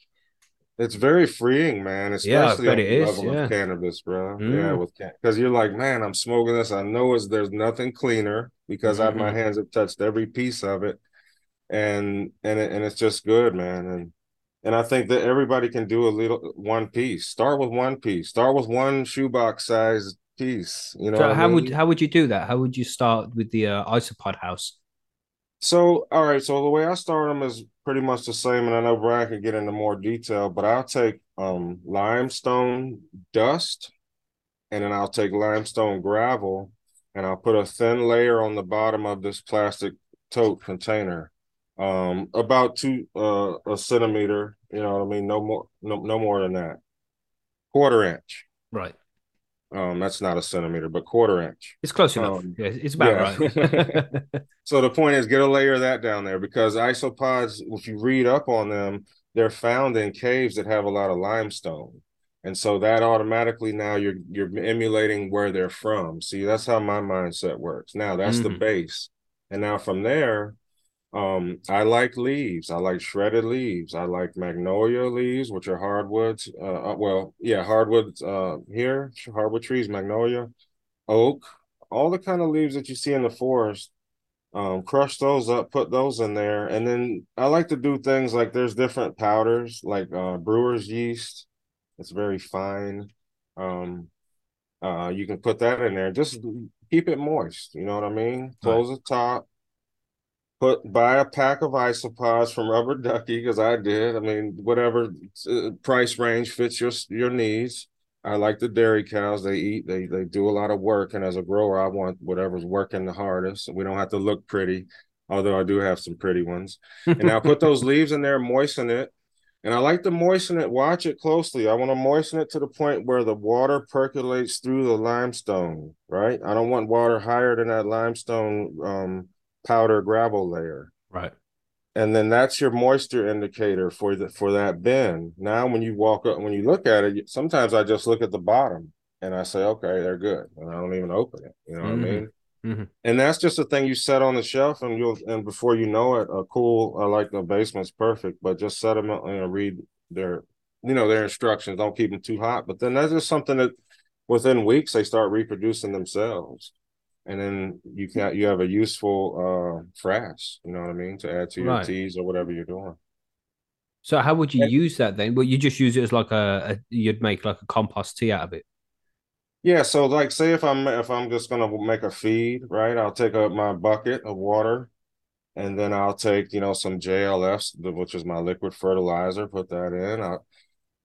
It's very freeing, man. Especially yeah, on the is, level yeah. of cannabis, bro. Mm. Yeah, with because you're like, man, I'm smoking this. I know it's there's nothing cleaner because mm-hmm. I my hands have touched every piece of it, and and it, and it's just good, man. And and I think that everybody can do a little one piece. Start with one piece. Start with one shoebox size piece. You know, so how I mean? would how would you do that? How would you start with the uh, isopod house? So, all right. So the way I start them is pretty much the same, and I know Bryan can get into more detail. But I'll take um, limestone dust, and then I'll take limestone gravel, and I'll put a thin layer on the bottom of this plastic tote container, um, about two uh, a centimeter. You know what I mean? No more, no, no more than that. Quarter inch. Right. Um, that's not a centimeter, but quarter inch. It's close enough. Um, yeah, it's about yeah. right. So the point is, get a layer of that down there because isopods, if you read up on them, they're found in caves that have a lot of limestone, and so that automatically now you're you're emulating where they're from. See, that's how my mindset works. Now that's the Mhm. base, and now from there, um, I like leaves. I like shredded leaves. I like magnolia leaves, which are hardwoods. Uh, uh, well, yeah, hardwoods. Uh, here, hardwood trees, magnolia, oak, all the kind of leaves that you see in the forest um crush those up put those in there and then i like to do things like there's different powders like uh brewer's yeast it's very fine um uh you can put that in there just keep it moist you know what i mean close the top put buy a pack of isopods from rubber ducky because i did i mean whatever uh, price range fits your your needs I like the dairy cows. They eat, they they do a lot of work. And as a grower, I want whatever's working the hardest. We don't have to look pretty, although I do have some pretty ones. And I'll put those leaves in there, moisten it. And I like to moisten it, watch it closely. I want to moisten it to the point where the water percolates through the limestone, right? I don't want water higher than that limestone um, powder gravel layer right. and then that's your moisture indicator for the for that bin. Now, when you walk up, when you look at it, sometimes I just look at the bottom and I say, okay, they're good, and I don't even open it. You know what Mhm. I mean? Mhm. And that's just a thing you set on the shelf, and you'll and before you know it, a cool. I like the basement's perfect, but just set them up and read their, you know, their instructions. Don't keep them too hot. But then that's just something that within weeks they start reproducing themselves and then you can you have a useful uh frass you know what i mean to add to your Right. teas or whatever you're doing So how would you And- use that then? Well, you just use it as like a, a you'd make like a compost tea out of it. yeah so like say if i'm if i'm just gonna make a feed right i'll take up my bucket of water and then i'll take you know some jlfs which is my liquid fertilizer put that in I,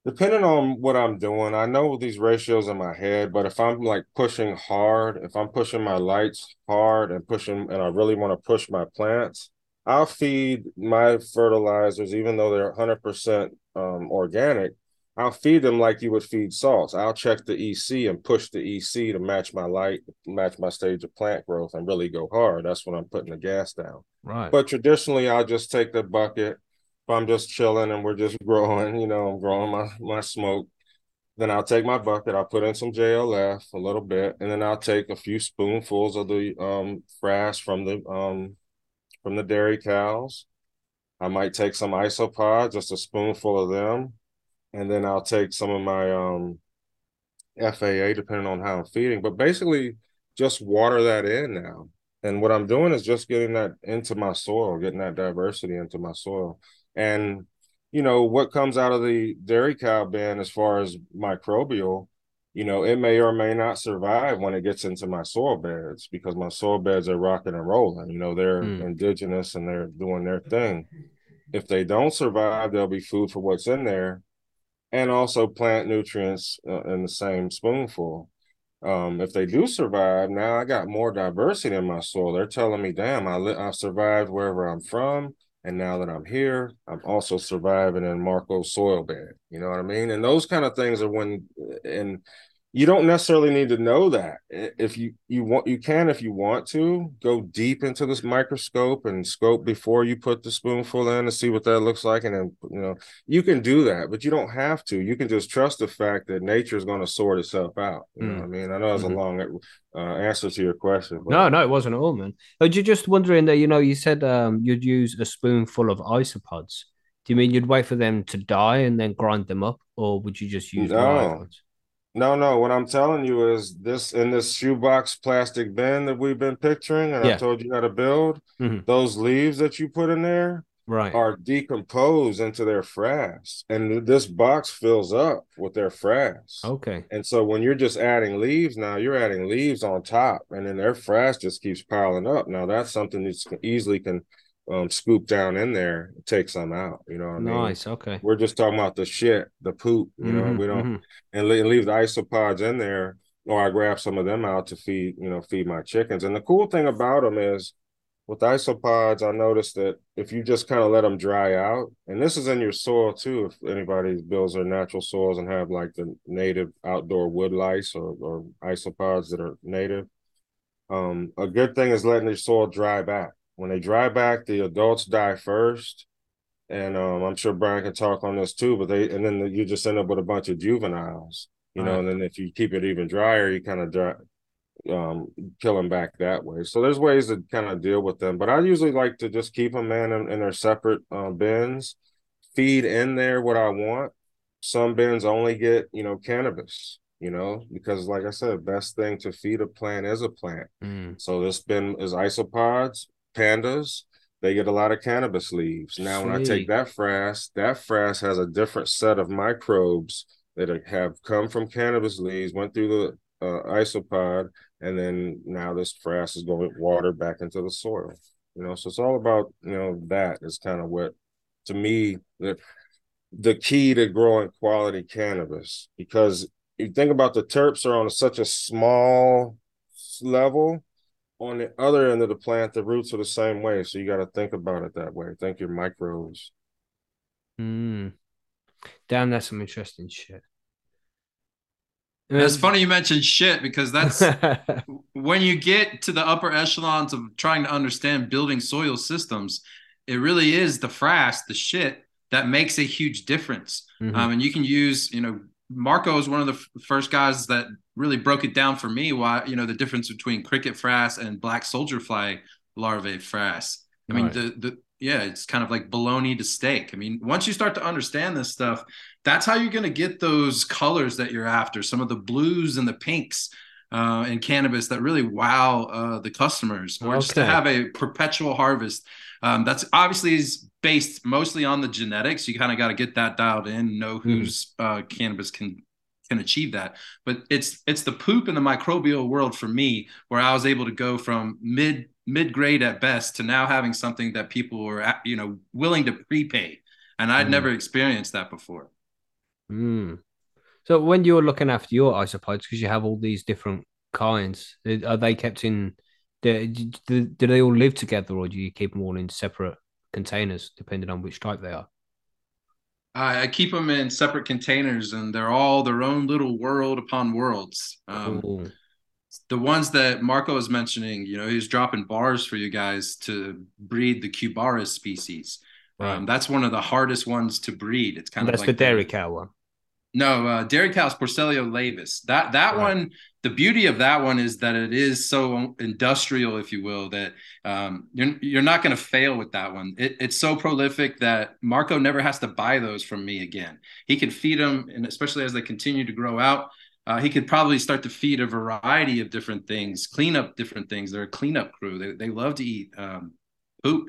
depending on what i'm doing i know these ratios in my head but if i'm like pushing hard if i'm pushing my lights hard and pushing and i really want to push my plants i'll feed my fertilizers even though they're 100% um, organic I'll feed them like you would feed salts. I'll check the EC and push the EC to match my light, match my stage of plant growth, and really go hard. That's when I'm putting the gas down. Right. But traditionally, I'll just take the bucket. If I'm just chilling and we're just growing, you know, I'm growing my my smoke. Then I'll take my bucket. I'll put in some JLF a little bit, and then I'll take a few spoonfuls of the um frass from the um from the dairy cows. I might take some isopod, just a spoonful of them, and then I'll take some of my um FAA, depending on how I'm feeding. But basically, just water that in now. And what I'm doing is just getting that into my soil, getting that diversity into my soil. And you know what comes out of the dairy cow bin as far as microbial, you know, it may or may not survive when it gets into my soil beds because my soil beds are rocking and rolling. You know, they're Mm. indigenous and they're doing their thing. If they don't survive, there'll be food for what's in there and also plant nutrients uh, in the same spoonful. Um, if they do survive, now I got more diversity in my soil. They're telling me, damn, I li- I've survived wherever I'm from. And now that I'm here, I'm also surviving in Marco's soil bed. You know what I mean? And those kind of things are when, and you don't necessarily need to know that. If you you want, you can if you want to go deep into this microscope and scope before you put the spoonful in to see what that looks like, and then you know you can do that, but you don't have to. You can just trust the fact that nature is going to sort itself out. You know Mm. what I mean? I know that's Mhm. a long uh, answer to your question. But No, no, it wasn't at all, man. But you're just wondering that, you know, you said um you'd use a spoonful of isopods. Do you mean you'd wait for them to die and then grind them up, or would you just use No. No, no. What I'm telling you is this in this shoebox plastic bin that we've been picturing, and Yeah. I told you how to build Mhm. those leaves that you put in there Right. are decomposed into their frass, and this box fills up with their frass. Okay. And so when you're just adding leaves now, you're adding leaves on top, and then their frass just keeps piling up. Now that's something that easily can um, scoop down in there, take some out. You know what I mean? Nice. Okay. We're just talking about the shit, the poop. You know, Mhm, we don't mhm. and leave the isopods in there. or I grab some of them out to feed, you know, feed my chickens. And the cool thing about them is with isopods, I noticed that if you just kind of let them dry out, and this is in your soil too, if anybody builds their natural soils and have like the native outdoor wood lice or, or isopods that are native, um, a good thing is letting your soil dry back. When they dry back, the adults die first. And um, I'm sure Bryan can talk on this too, but they and then you just end up with a bunch of juveniles, you know, and then if you keep it even drier, you kind of dry, um, kill them back that way. So there's ways to kind of deal with them, but I usually like to just keep them in in, in their separate uh, bins, feed in there what I want. Some bins only get you know cannabis, you know, because like I said, best thing to feed a plant is a plant. Mm. So this bin is isopods, pandas. They get a lot of cannabis leaves. Now, when I take that frass, that frass has a different set of microbes that have come from cannabis leaves, went through the uh, isopod, and then now this frass is going water back into the soil. You know, so it's all about you know that is kind of what to me the the key to growing quality cannabis because you think about the terps are on such a small level on the other end of the plant the roots are the same way so you got to think about it that way think your microbes Mm. Damn, that's some interesting shit. It's funny you mentioned shit because that's when you get to the upper echelons of trying to understand building soil systems, it really is the frass, the shit that makes a huge difference. Mhm. Um, and you can use, you know, Marco is one of the f- first guys that really broke it down for me. Why, you know, the difference between cricket frass and black soldier fly larvae frass. I mean, Right. the the yeah, it's kind of like bologna to steak. I mean, once you start to understand this stuff, that's how you're going to get those colors that you're after. Some of the blues and the pinks uh, in cannabis that really wow uh, the customers, or just to have a perpetual harvest. Um, that's obviously is based mostly on the genetics. You kind of got to get that dialed in, know whose uh, cannabis can can achieve that. But it's it's the poop in the microbial world for me where I was able to go from mid mid grade at best to now having something that people were you know willing to prepay, and I'd Mm. never experienced that before. Mm. So when you're looking after your isopods, because you have all these different kinds, are they kept in? Do, do, do they all live together, or do you keep them all in separate containers, depending on which type they are? I, I keep them in separate containers, and they're all their own little world upon worlds. Um, the ones that Marco was mentioning, you know, he's dropping bars for you guys to breed the Cubaris species. Right. Um, that's one of the hardest ones to breed. It's kind of That's of the dairy cow one. No, uh, dairy cow's Porcellio laevis. That that Right. one, the beauty of that one is that it is so industrial, if you will, that um, you're you're not going to fail with that one. It, it's so prolific that Marco never has to buy those from me again. He can feed them, and especially as they continue to grow out, uh, he could probably start to feed a variety of different things, clean up different things. They're a cleanup crew. They they love to eat um, poop.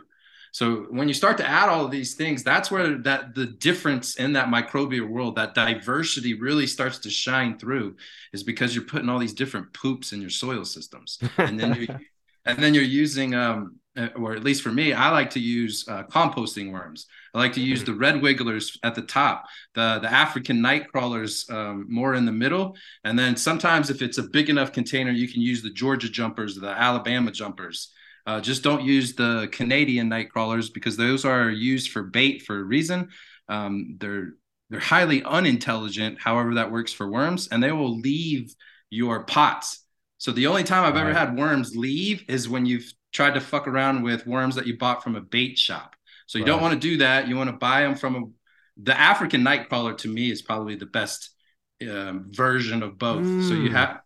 So when you start to add all of these things, that's where that the difference in that microbial world, that diversity really starts to shine through, is because you're putting all these different poops in your soil systems, and then you and then you're using, um, uh, or at least for me, I like to use uh, composting worms. I like to use the red wigglers at the top, the the African night crawlers um, more in the middle, and then sometimes if it's a big enough container, you can use the Georgia jumpers, the Alabama jumpers. Uh, just don't use the Canadian night crawlers because those are used for bait for a reason. Um, they're they're highly unintelligent. However, that works for worms, and they will leave your pots. So the only time I've ever had worms leave is when you've tried to fuck around with worms that you bought from a bait shop. So you don't want to do that. You want to buy them from a. The African night crawler to me is probably the best um, version of both. So you Mm. have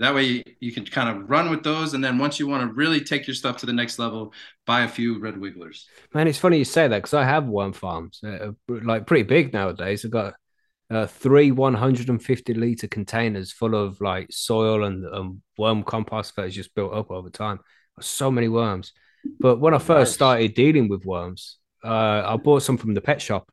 that way you, you can kind of run with those, and then once you want to really take your stuff to the next level, buy a few red wigglers. Man, it's funny you say that because I have worm farms, uh, like pretty big nowadays. I've got uh, three 150 liter containers full of like soil and um, worm compost that has just built up over time. So many worms. But when I first started dealing with worms, uh, I bought some from the pet shop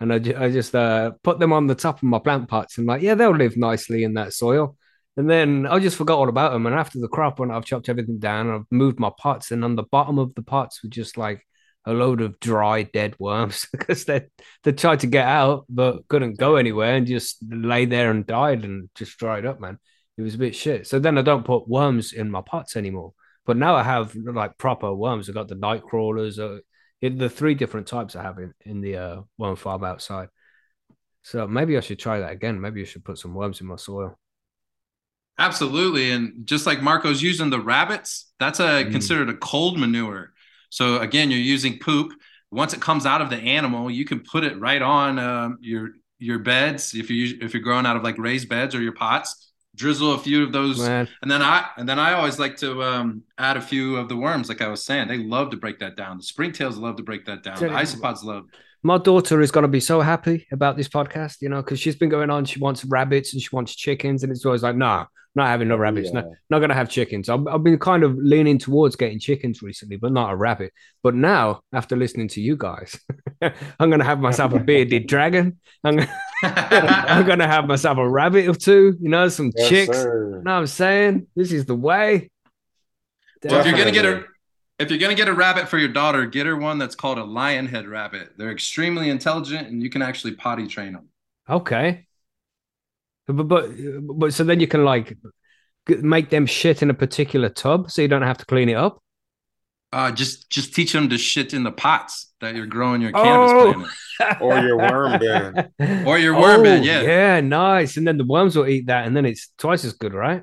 and I, ju- I just uh, put them on the top of my plant pots and like, yeah, they'll live nicely in that soil. And then I just forgot all about them. And after the crop, when I've chopped everything down, I've moved my pots, and on the bottom of the pots were just like a load of dry, dead worms because they they tried to get out but couldn't go anywhere and just lay there and died and just dried up, man. It was a bit shit. So then I don't put worms in my pots anymore. But now I have like proper worms. I've got the night crawlers. Uh, the three different types I have in, in the uh, worm farm outside. So maybe I should try that again. Maybe I should put some worms in my soil. Absolutely. And just like Marco's using the rabbits, that's a mm. considered a cold manure. So again, you're using poop. Once it comes out of the animal, you can put it right on um, your your beds if you if you're growing out of like raised beds or your pots. Drizzle a few of those, Man. and then I and then I always like to um, add a few of the worms. Like I was saying, they love to break that down. The springtails love to break that down. The isopods love my daughter is going to be so happy about this podcast, you know, because she's been going on. She wants rabbits and she wants chickens, and it's always like, no, nah, not having no oh, rabbits. Yeah. No, not going to have chickens. I've, I've been kind of leaning towards getting chickens recently, but not a rabbit. But now, after listening to you guys, I'm going to have myself a bearded dragon. I'm going, I'm going to have myself a rabbit or two, you know, some yes, chicks. Sir. You know what I'm saying? This is the way. Well, if you're going to get a if you're gonna get a rabbit for your daughter, get her one that's called a lion head rabbit. They're extremely intelligent, and you can actually potty train them. Okay, but but but so then you can like make them shit in a particular tub, so you don't have to clean it up. Uh, just just teach them to shit in the pots that you're growing your cannabis oh. plant or your worm bin, or your worm oh, bin. Yeah, yeah, nice. And then the worms will eat that, and then it's twice as good, right?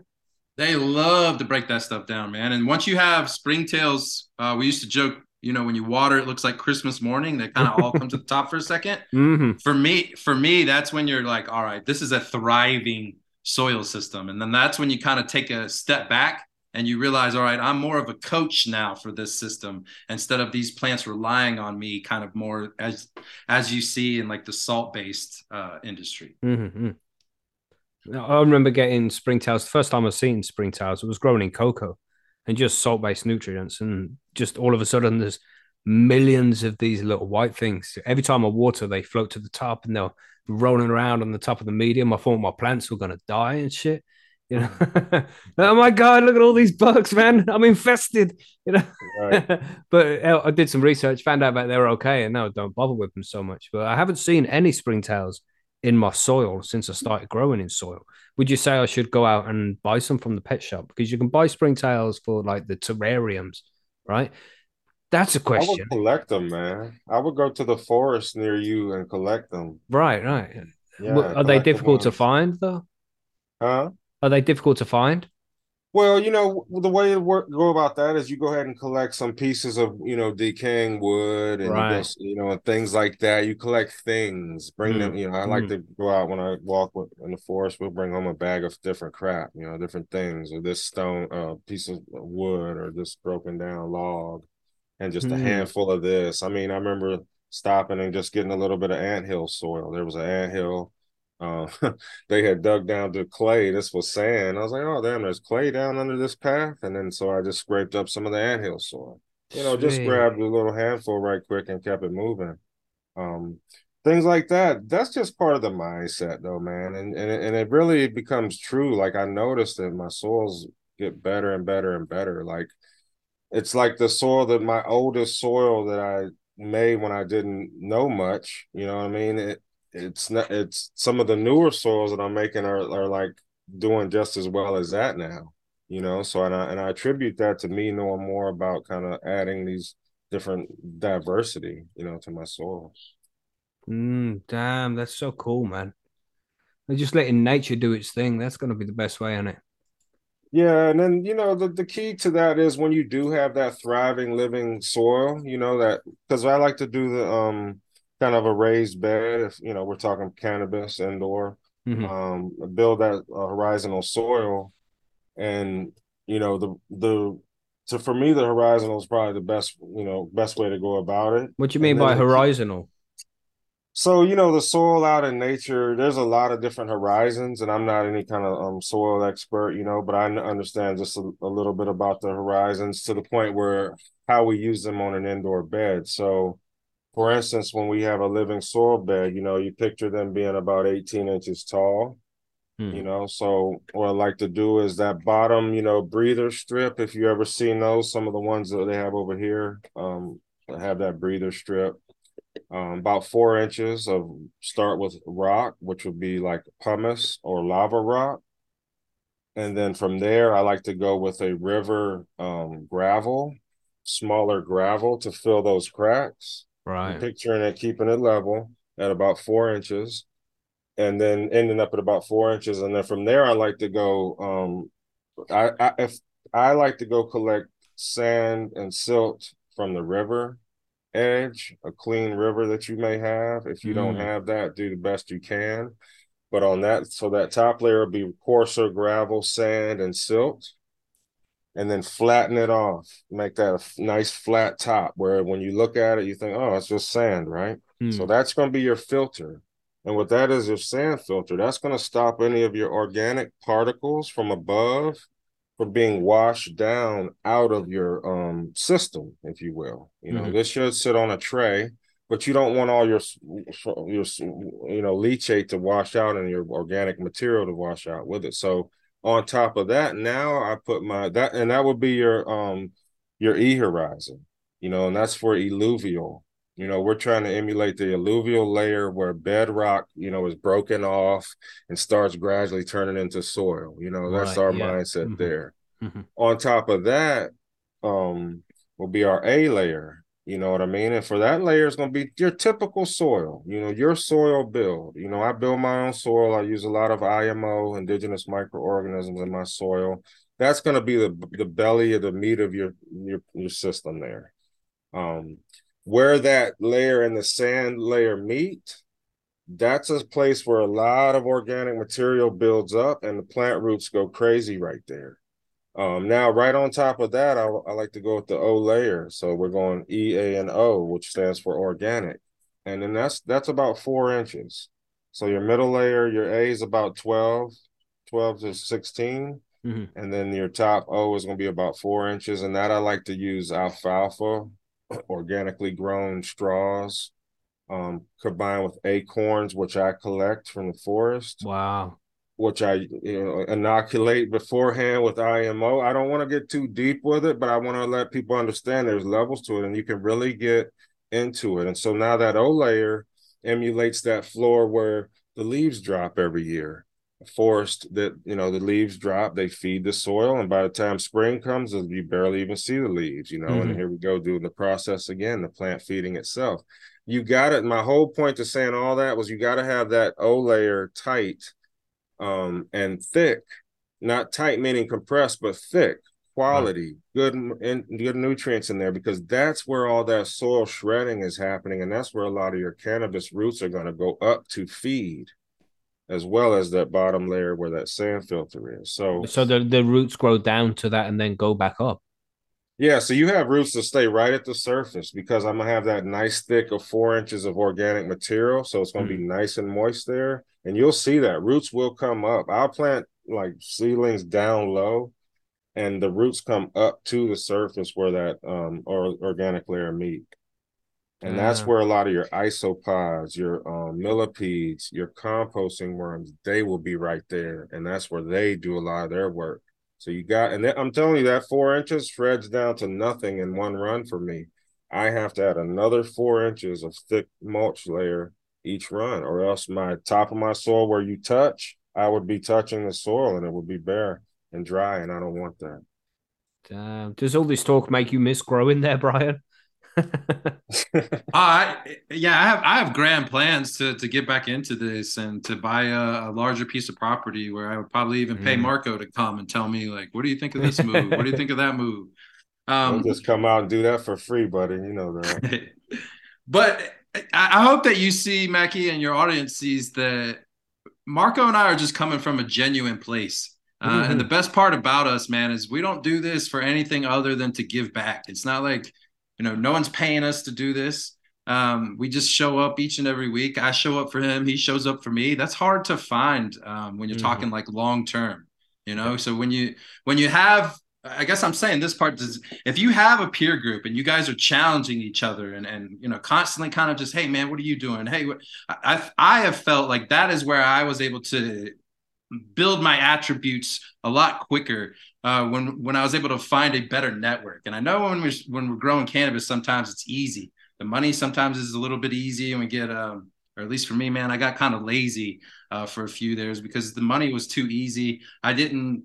They love to break that stuff down, man. And once you have springtails, uh, we used to joke, you know, when you water, it looks like Christmas morning. They kind of all come to the top for a 2nd mm-hmm. For me, for me, that's when you're like, all right, this is a thriving soil system, and then that's when you kind of take a step back and you realize, all right, I'm more of a coach now for this system instead of these plants relying on me, kind of more as as you see in like the salt based uh, industry. Mm-hmm. I remember getting springtails. The first time I've seen springtails, it was grown in coco and just salt based nutrients. And just all of a sudden, there's millions of these little white things. Every time I water, they float to the top and they're rolling around on the top of the medium. I thought my plants were going to die and shit. You know, oh my god, look at all these bugs, man! I'm infested. You know, right. but uh, I did some research, found out that they were okay, and now I don't bother with them so much. But I haven't seen any springtails in my soil since I started growing in soil. Would you say I should go out and buy some from the pet shop because you can buy springtails for like the terrariums, right? That's a question. I would collect them, man. I would go to the forest near you and collect them. Right, right. Yeah, are they difficult to find though? Huh? Are they difficult to find? Well, you know, the way to work go about that is you go ahead and collect some pieces of, you know, decaying wood and right. you, just, you know, and things like that. You collect things, bring mm. them, you know, I like mm. to go out when I walk in the forest, we'll bring home a bag of different crap, you know, different things, or this stone uh piece of wood or this broken down log and just mm. a handful of this. I mean, I remember stopping and just getting a little bit of anthill soil. There was an anthill uh, they had dug down to clay. This was sand. I was like, oh damn, there's clay down under this path. And then so I just scraped up some of the anthill soil. You know, just grabbed a little handful right quick and kept it moving. Um, things like that. That's just part of the mindset, though, man. And and and it really becomes true. Like I noticed that my soils get better and better and better. Like it's like the soil that my oldest soil that I made when I didn't know much. You know what I mean? It it's not it's some of the newer soils that I'm making are are like doing just as well as that now. You know, so and I and I attribute that to me knowing more about kind of adding these different diversity, you know, to my soils. Mm, damn, that's so cool, man. They're just letting nature do its thing. That's going to be the best way, isn't it? Yeah, and then you know the, the key to that is when you do have that thriving living soil, you know that because I like to do the um kind of a raised bed. If you know we're talking cannabis indoor, mm-hmm. um, build that uh, horizontal soil, and you know the the so for me the horizontal is probably the best you know best way to go about it. What do you mean by horizontal? So you know the soil out in nature, there's a lot of different horizons, and I'm not any kind of um, soil expert, you know, but I understand just a, a little bit about the horizons to the point where how we use them on an indoor bed. So for instance, when we have a living soil bed, you know, you picture them being about 18 inches tall. Hmm. You know, so what I like to do is that bottom, you know, breather strip. If you ever seen those, some of the ones that they have over here, um, have that breather strip. Um, about four inches of start with rock, which would be like pumice or lava rock. And then from there, I like to go with a river um, gravel, smaller gravel to fill those cracks. Right. Picturing it, keeping it level at about four inches, and then ending up at about four inches. And then from there, I like to go. Um, I, I if I like to go collect sand and silt from the river edge, a clean river that you may have. If you mm. don't have that, do the best you can. But on that, so that top layer will be coarser gravel, sand, and silt. And then flatten it off, make that a nice flat top where when you look at it, you think, oh, it's just sand, right? Mm. So that's going to be your filter. And what that is, your sand filter, that's going to stop any of your organic particles from above from being washed down out of your um system, if you will. You know, mm-hmm. this should sit on a tray, but you don't want all your your you know leachate to wash out and your organic material to wash out with it. So on top of that, now I put my that and that would be your um your e horizon, you know, and that's for eluvial. You know, we're trying to emulate the alluvial layer where bedrock, you know, is broken off and starts gradually turning into soil. You know, that's right, our yeah. mindset mm-hmm. there. Mm-hmm. On top of that, um, will be our A layer. You know what I mean? And for that layer, it's going to be your typical soil, you know, your soil build. You know, I build my own soil. I use a lot of IMO, indigenous microorganisms in my soil. That's going to be the the belly of the meat of your your your system there. Um, where that layer and the sand layer meet, that's a place where a lot of organic material builds up and the plant roots go crazy right there. Um, now, right on top of that, I, I like to go with the O layer. So we're going E, A, and O, which stands for organic. And then that's that's about four inches. So your middle layer, your A is about 12, 12 to 16. Mm-hmm. And then your top O is going to be about four inches. And that I like to use alfalfa organically grown straws um, combined with acorns, which I collect from the forest. Wow. Which I you know inoculate beforehand with IMO. I don't want to get too deep with it, but I want to let people understand there's levels to it, and you can really get into it. And so now that O layer emulates that floor where the leaves drop every year forest that you know the leaves drop they feed the soil and by the time spring comes you barely even see the leaves you know mm-hmm. and here we go doing the process again the plant feeding itself you got it my whole point to saying all that was you got to have that o layer tight um and thick not tight meaning compressed but thick quality good and good nutrients in there because that's where all that soil shredding is happening and that's where a lot of your cannabis roots are going to go up to feed as well as that bottom layer where that sand filter is. So so the, the roots grow down to that and then go back up. Yeah, so you have roots to stay right at the surface because I'm gonna have that nice thick of four inches of organic material. So it's gonna mm. be nice and moist there. And you'll see that roots will come up. I'll plant like seedlings down low and the roots come up to the surface where that um or organic layer meet. And that's where a lot of your isopods, your um, millipedes, your composting worms, they will be right there. And that's where they do a lot of their work. So you got, and I'm telling you, that four inches shreds down to nothing in one run for me. I have to add another four inches of thick mulch layer each run, or else my top of my soil where you touch, I would be touching the soil and it would be bare and dry. And I don't want that. Damn. Does all this talk make you miss growing there, Bryan? uh, yeah, I have I have grand plans to to get back into this and to buy a, a larger piece of property where I would probably even pay mm. Marco to come and tell me like, what do you think of this move? what do you think of that move? Um, will just come out and do that for free, buddy. You know that. but I hope that you see Mackie and your audience sees that Marco and I are just coming from a genuine place. Uh, mm-hmm. And the best part about us, man, is we don't do this for anything other than to give back. It's not like you know, no one's paying us to do this. Um, we just show up each and every week. I show up for him. He shows up for me. That's hard to find um, when you're mm-hmm. talking like long term. You know, so when you when you have I guess I'm saying this part is if you have a peer group and you guys are challenging each other and and you know constantly kind of just hey man what are you doing hey I I have felt like that is where I was able to build my attributes a lot quicker uh, when when I was able to find a better network. And I know when we when we're growing cannabis, sometimes it's easy. The money sometimes is a little bit easy, and we get, um, or at least for me, man, I got kind of lazy uh, for a few years because the money was too easy. I didn't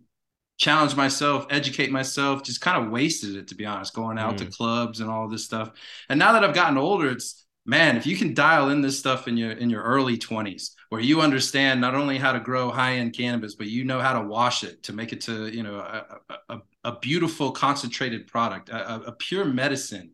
challenge myself, educate myself, just kind of wasted it to be honest, going out mm. to clubs and all this stuff. And now that I've gotten older, it's man, if you can dial in this stuff in your in your early 20s, where you understand not only how to grow high-end cannabis, but you know how to wash it to make it to, you know, a, a, a beautiful concentrated product, a, a pure medicine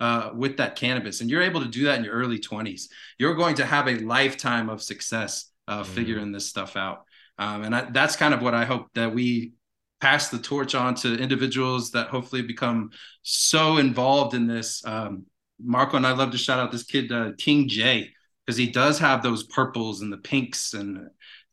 uh, with that cannabis, and you're able to do that in your early 20s, you're going to have a lifetime of success uh, mm. figuring this stuff out. Um, and I, that's kind of what I hope that we pass the torch on to individuals that hopefully become so involved in this. Um, Marco and I love to shout out this kid, uh, King J, because he does have those purples and the pinks and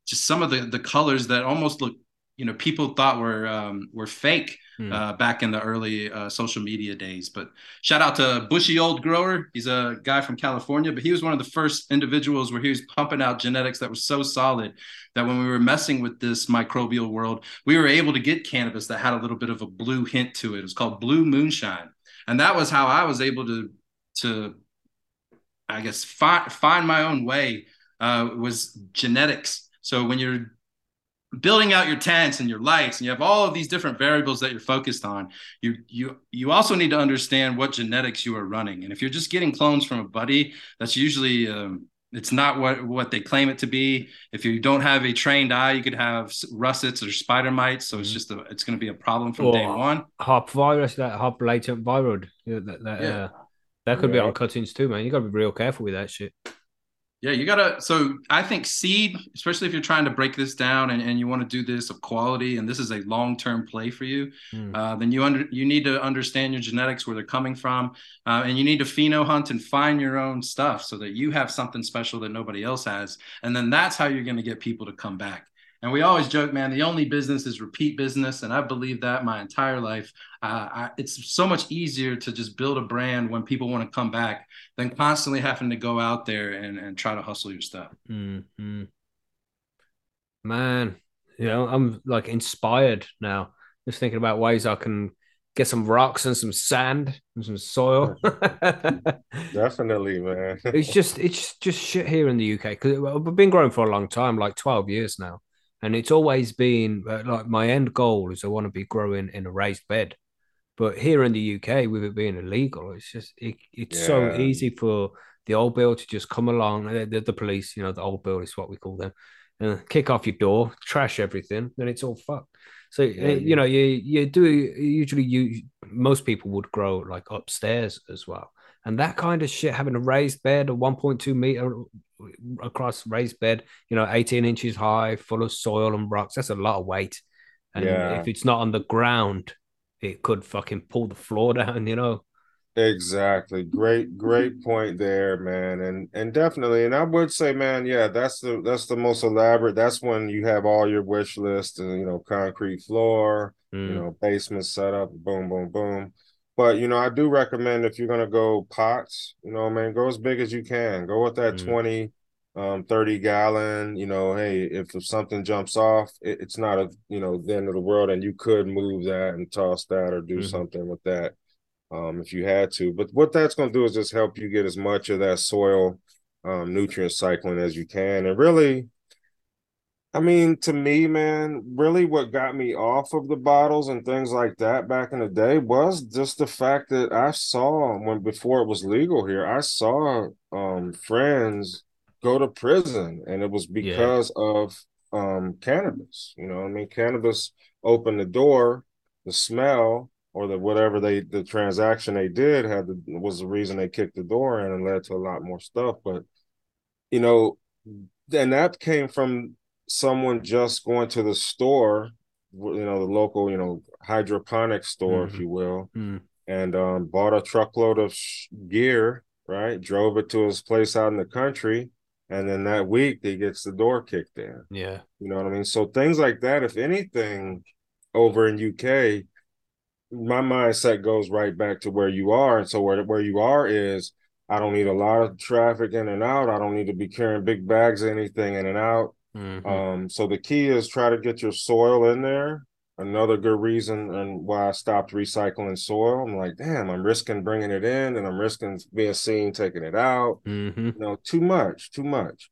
just some of the the colors that almost look, you know, people thought were um, were fake hmm. uh, back in the early uh, social media days. But shout out to Bushy Olde Grower. He's a guy from California, but he was one of the first individuals where he was pumping out genetics that was so solid that when we were messing with this microbial world, we were able to get cannabis that had a little bit of a blue hint to it. It was called Blue Moonshine. And that was how I was able to to I guess find find my own way uh, was genetics. So when you're building out your tents and your lights and you have all of these different variables that you're focused on you you you also need to understand what genetics you are running. And if you're just getting clones from a buddy that's usually um, it's not what what they claim it to be. If you don't have a trained eye you could have russets or spider mites. So it's mm-hmm. just a, it's going to be a problem from or day one. hop virus that hop latent viroid. That, that, yeah. Uh, that could yeah. be on cuttings too man. You got to be real careful with that shit yeah, you gotta. So I think seed, especially if you're trying to break this down and, and you want to do this of quality, and this is a long term play for you, mm. uh, then you under you need to understand your genetics where they're coming from, uh, and you need to pheno hunt and find your own stuff so that you have something special that nobody else has, and then that's how you're going to get people to come back. And we always joke, man, the only business is repeat business. And I believe that my entire life. Uh, I, it's so much easier to just build a brand when people want to come back than constantly having to go out there and, and try to hustle your stuff. Mm-hmm. Man, you know, I'm like inspired now, just thinking about ways I can get some rocks and some sand and some soil. Definitely, man. it's just it's just shit here in the UK because we've been growing for a long time, like twelve years now and it's always been uh, like my end goal is I want to be growing in a raised bed. But here in the UK, with it being illegal, it's just it, it's yeah. so easy for the old bill to just come along. Uh, the, the, police, you know, the old bill is what we call them, and kick off your door, trash everything, then it's all fucked. So uh, yeah, you know, you you do usually you most people would grow like upstairs as well, and that kind of shit having a raised bed, a 1.2 meter across raised bed, you know, 18 inches high, full of soil and rocks. That's a lot of weight. And yeah. if it's not on the ground, it could fucking pull the floor down, you know. Exactly. Great, great point there, man. And and definitely, and I would say, man, yeah, that's the that's the most elaborate. That's when you have all your wish list and you know, concrete floor, mm. you know, basement setup, boom, boom, boom. But you know, I do recommend if you're gonna go pots, you know, man, go as big as you can. Go with that mm 20, um, 30 gallon. You know, hey, if, if something jumps off, it, it's not a you know the end of the world, and you could move that and toss that or do mm something with that um, if you had to. But what that's gonna do is just help you get as much of that soil um, nutrient cycling as you can, and really I mean, to me, man, really what got me off of the bottles and things like that back in the day was just the fact that I saw when before it was legal here, I saw um friends go to prison and it was because yeah. of um cannabis. You know, I mean cannabis opened the door, the smell or the whatever they the transaction they did had the, was the reason they kicked the door in and led to a lot more stuff. But you know, and that came from someone just going to the store, you know, the local, you know, hydroponic store, mm-hmm. if you will, mm-hmm. and um, bought a truckload of gear, right? Drove it to his place out in the country. And then that week he gets the door kicked in. Yeah. You know what I mean? So things like that, if anything, over in UK, my mindset goes right back to where you are. And so where where you are is I don't need a lot of traffic in and out. I don't need to be carrying big bags of anything in and out. Mm-hmm. Um, so the key is try to get your soil in there. Another good reason and why I stopped recycling soil. I'm like, damn, I'm risking bringing it in, and I'm risking being seen taking it out. Mm-hmm. You know, too much, too much.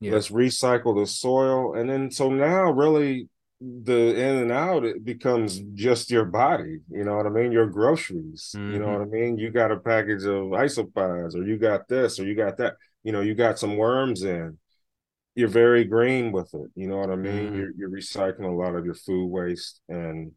Yeah. Let's recycle the soil, and then so now, really, the in and out it becomes just your body. You know what I mean? Your groceries. You know Mhm. what I mean? You got a package of isopods, or you got this, or you got that. You know, you got some worms in. You're very green with it. You know what I mean? Mhm. You're you're recycling a lot of your food waste, and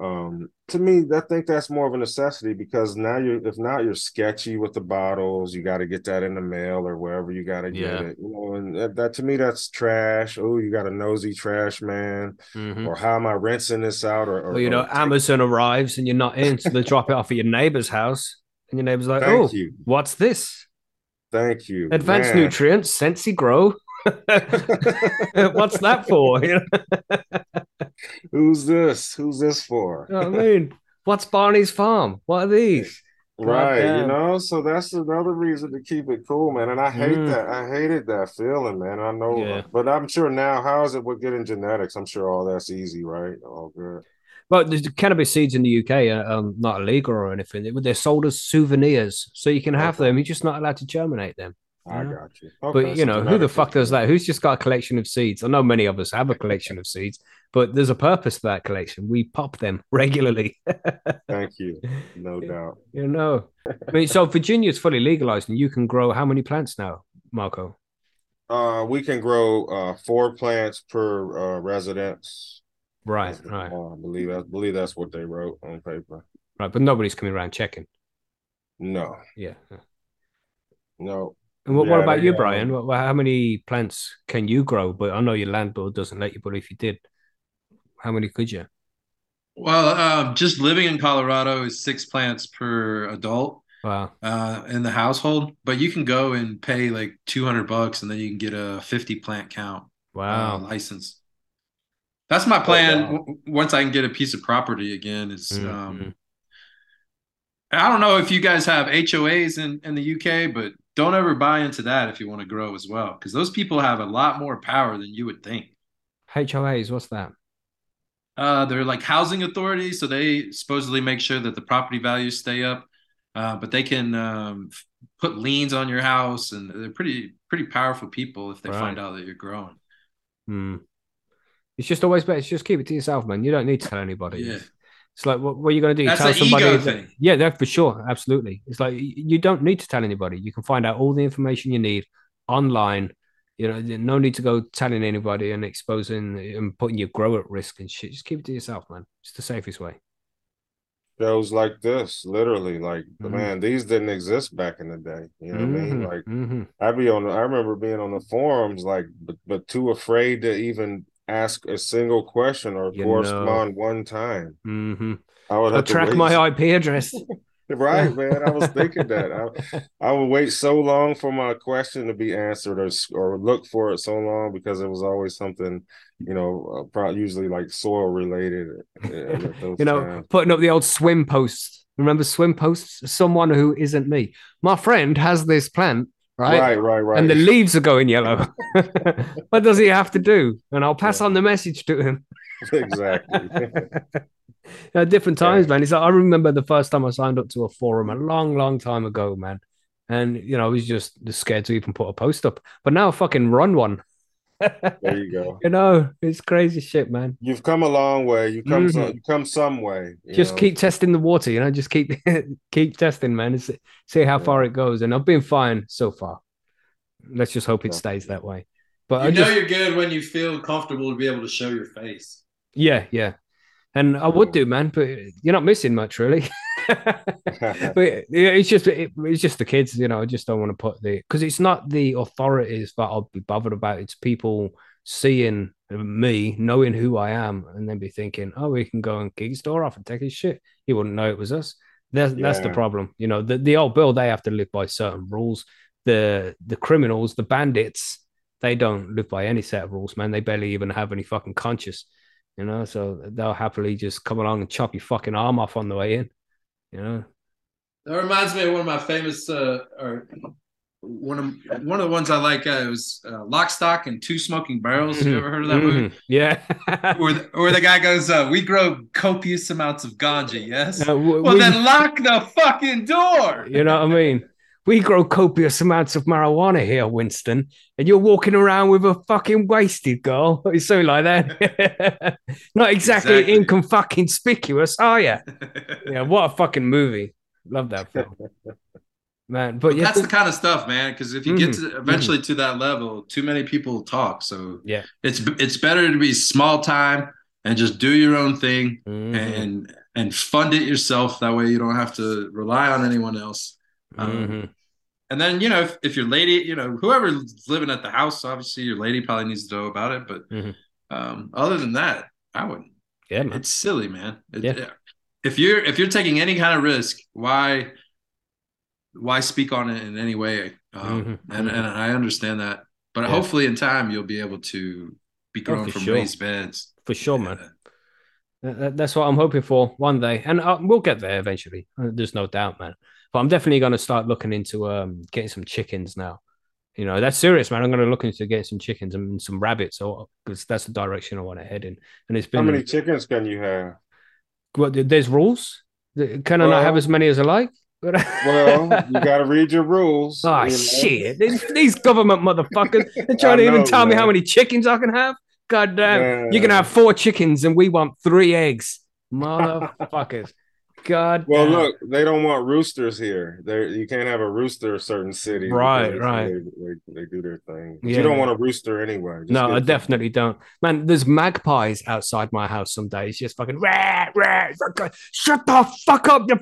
um, to me, I think that's more of a necessity because now you're if not you're sketchy with the bottles. You got to get that in the mail or wherever you got to get Yeah. it. You know, and that, that to me that's trash. Oh, you got a nosy trash man Mhm. or how am I rinsing this out? Or, or Well, you know, or take- Amazon arrives and you're not in, so they drop it off at your neighbor's house, and your neighbor's like, Thank "Oh, you, what's this? thank you, Advanced man. nutrients, Sensi Grow. what's that for? Who's this? Who's this for? you know what I mean? What's Barney's farm? What are these? Right, you know, so that's another reason to keep it cool, man. And I hate Mm. that. I hated that feeling, man. I know, Yeah. but I'm sure now, how is it with getting genetics? I'm sure all that's easy, right? All good. But the cannabis seeds in the UK are um, not illegal or anything. They're sold as souvenirs, so you can have Okay. them. You're just not allowed to germinate them. I got you. But you know, who the fuck does that? Who's just got a collection of seeds? I know many of us have a collection of seeds, but there's a purpose to that collection. We pop them regularly. Thank you. No doubt. you know, I mean, so Virginia's fully legalized, and you can grow how many plants now, Marco? Uh, we can grow uh four plants per uh residence. Right, right, Uh, I believe I believe that's what they wrote on paper. right. But nobody's coming around checking. No, Yeah. no. And what, what about you, um, Bryan? What, how many plants can you grow? But I know your landlord doesn't let you. But if you did, how many could you? Well, um, just living in Colorado is six plants per adult Wow. uh, in the household, but you can go and pay like 200 bucks and then you can get a 50 plant count uh, Wow. license. That's my plan. wow. once I can get a piece of property again, is Mhm. um, I don't know if you guys have HOAs in, in the UK, but don't ever buy into that if you want to grow as well, because those people have a lot more power than you would think. HOAs, what's that? Uh, they're like housing authorities, so they supposedly make sure that the property values stay up. Uh, but they can um, put liens on your house, and they're pretty pretty powerful people if they Right. find out that you're growing. Hmm. It's just always better. Just keep it to yourself, man. You don't need to tell anybody. Yeah. It's like, what, what are you going to do? That's tell an somebody ego that- thing. Yeah, that for sure. Absolutely. It's like you don't need to tell anybody. You can find out all the information you need online. You know, no need to go telling anybody and exposing and putting your grow at risk and shit. Just keep it to yourself, man. It's the safest way. Shows like this, literally, like Mhm. man, these didn't exist back in the day. You know what I mean? Mhm, Like mhm. I'd be on. I remember being on the forums, like, but, but too afraid to even ask a single question or You correspond one time. Mhm. I would have to track my IP address. Right, man. I was thinking that. I, I would wait so long for my question to be answered, or or look for it so long because it was always something, you know, uh, usually like soil related. uh, you know, times. putting up the old swim posts. Remember swim posts? Someone who isn't me. My friend has this plant, right? right, right, right. And the leaves are going yellow. what does he have to do? And I'll pass on the message to him. exactly. At different times, man. It's like, I remember the first time I signed up to a forum a long, long time ago, man. And you know, I was just scared to even put a post up. But now I fucking run one. There you go. You know, it's crazy shit, man. You've come a long way. You come some. Mhm. You come some way. you just know. keep testing the water, you know, just keep keep testing, man, and see, see how far it goes. And I've been fine so far. Let's just hope it Yeah. stays that way. But You I know just you're good when you feel comfortable to be able to show your face. yeah, yeah. And I would do, man, but you're not missing much, really. but yeah, it's just it, it's just the kids, you know. I just don't want to put the because it's not the authorities that I'll be bothered about. It's people seeing me, knowing who I am, and then be thinking, "Oh, we can go and kick his door off and take his shit." He wouldn't know it was us. That's that's the problem. You know, the the old bill they have to live by certain rules. The the criminals, the bandits, they don't live by any set of rules, man. They barely even have any fucking conscience. You know, so they'll happily just come along and chop your fucking arm off on the way in. You know, That reminds me of one of my famous, uh, or one of one of the ones I like. Uh, it was uh, Lock, Stock, and Two Smoking Barrels. Have you ever heard of that movie? Mhm. Yeah. Where the, where the guy goes, uh, "We grow copious amounts of ganja." Yes. Uh, w- well, we- then lock the fucking door. you know what I mean? We grow copious amounts of marijuana here, Winston, and you're walking around with a fucking wasted girl. It's so like that. Not exactly, Exactly. inconspicuous, are you? Yeah, what a fucking movie. Love that film. Man, but But yeah, that's the kind of stuff, man. Because if you get Mhm, to eventually to that level, too many people talk. So Yeah. it's it's better to be small time and just do your own thing Mhm, and and fund it yourself. That way you don't have to rely on anyone else. Um, mhm. And then you know if, if your lady, you know whoever's living at the house, obviously your lady probably needs to know about it. But Mhm. um, other than that, I wouldn't. yeah, man. It's silly, man. It- Yeah. If you're if you're taking any kind of risk, why why speak on it in any way? Um, Mhm. And and I understand that, but Yeah. hopefully in time you'll be able to be Oh, grown for from sure. raised beds. For sure, man. Yeah. That- That's what I'm hoping for one day, and uh, we'll get there eventually. Uh, There's no doubt, man. But I'm definitely going to start looking into um, getting some chickens now. You know, that's serious, man. I'm going to look into getting some chickens and some rabbits, or because that's the direction I want to head in. And it's been how many chickens can you have? what, there's rules. Can I not have as many as I like? Well, you got to read your rules. Oh you know? shit! These, these government motherfuckers they're trying to even tell me how many chickens I can have. God damn! You can have four chickens and we want three eggs, motherfuckers. God. Well, damn. look, they don't want roosters here. There, you can't have a rooster in certain city. Right, right. They, they, they do their thing. Yeah. You don't want a rooster anyway. Just No, I some- definitely don't. Man, there's magpies outside my house some days, just fucking rah, rah, fuck- uh, shut the fuck up. You...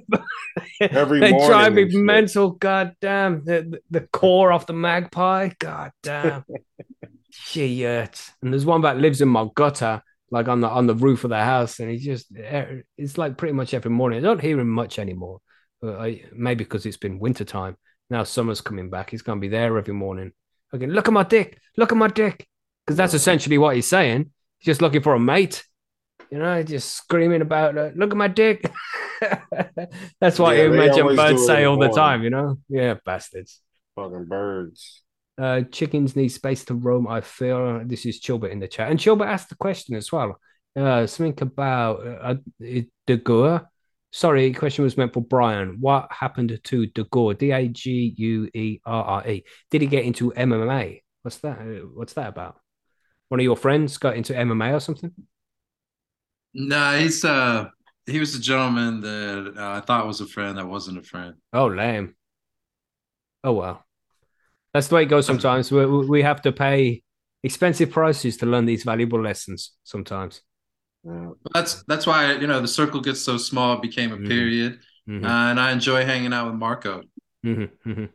Every they drive morning me and shit. mental. God damn. The, the, the core of the magpie. God damn. Shit. And there's one that lives in my gutter, like on the on the roof of the house, and he just eh, it's like pretty much every morning. I don't hear him much anymore. But I, maybe because it's been winter time. Now summer's coming back. He's gonna be there every morning. Okay, look at my dick. Look at my dick. Because that's essentially what he's saying. He's just looking for a mate. You know, just screaming about, uh, look at my dick. that's what Yeah, you imagine birds say all the morning. time, you know? Yeah, bastards. Fucking birds. Uh, chickens need space to roam. I feel this is Chilbert in the chat, and Chilbert asked the question as well. Uh, something about uh, Daguerre. Sorry, question was meant for Bryan. What happened to Daguerre? D A G U E R R E. Did he get into MMA? What's that? Uh, What's that about? One of your friends got into MMA or something? No, he's uh he was a gentleman that uh, I thought was a friend that wasn't a friend. Oh, lame. Oh well, that's the way it goes. Sometimes we we have to pay expensive prices to learn these valuable lessons. Sometimes. Yeah. That's that's why you know the circle gets so small. It became a Mhm. period, Mhm. uh, and I enjoy hanging out with Marco. Mhm, mhm.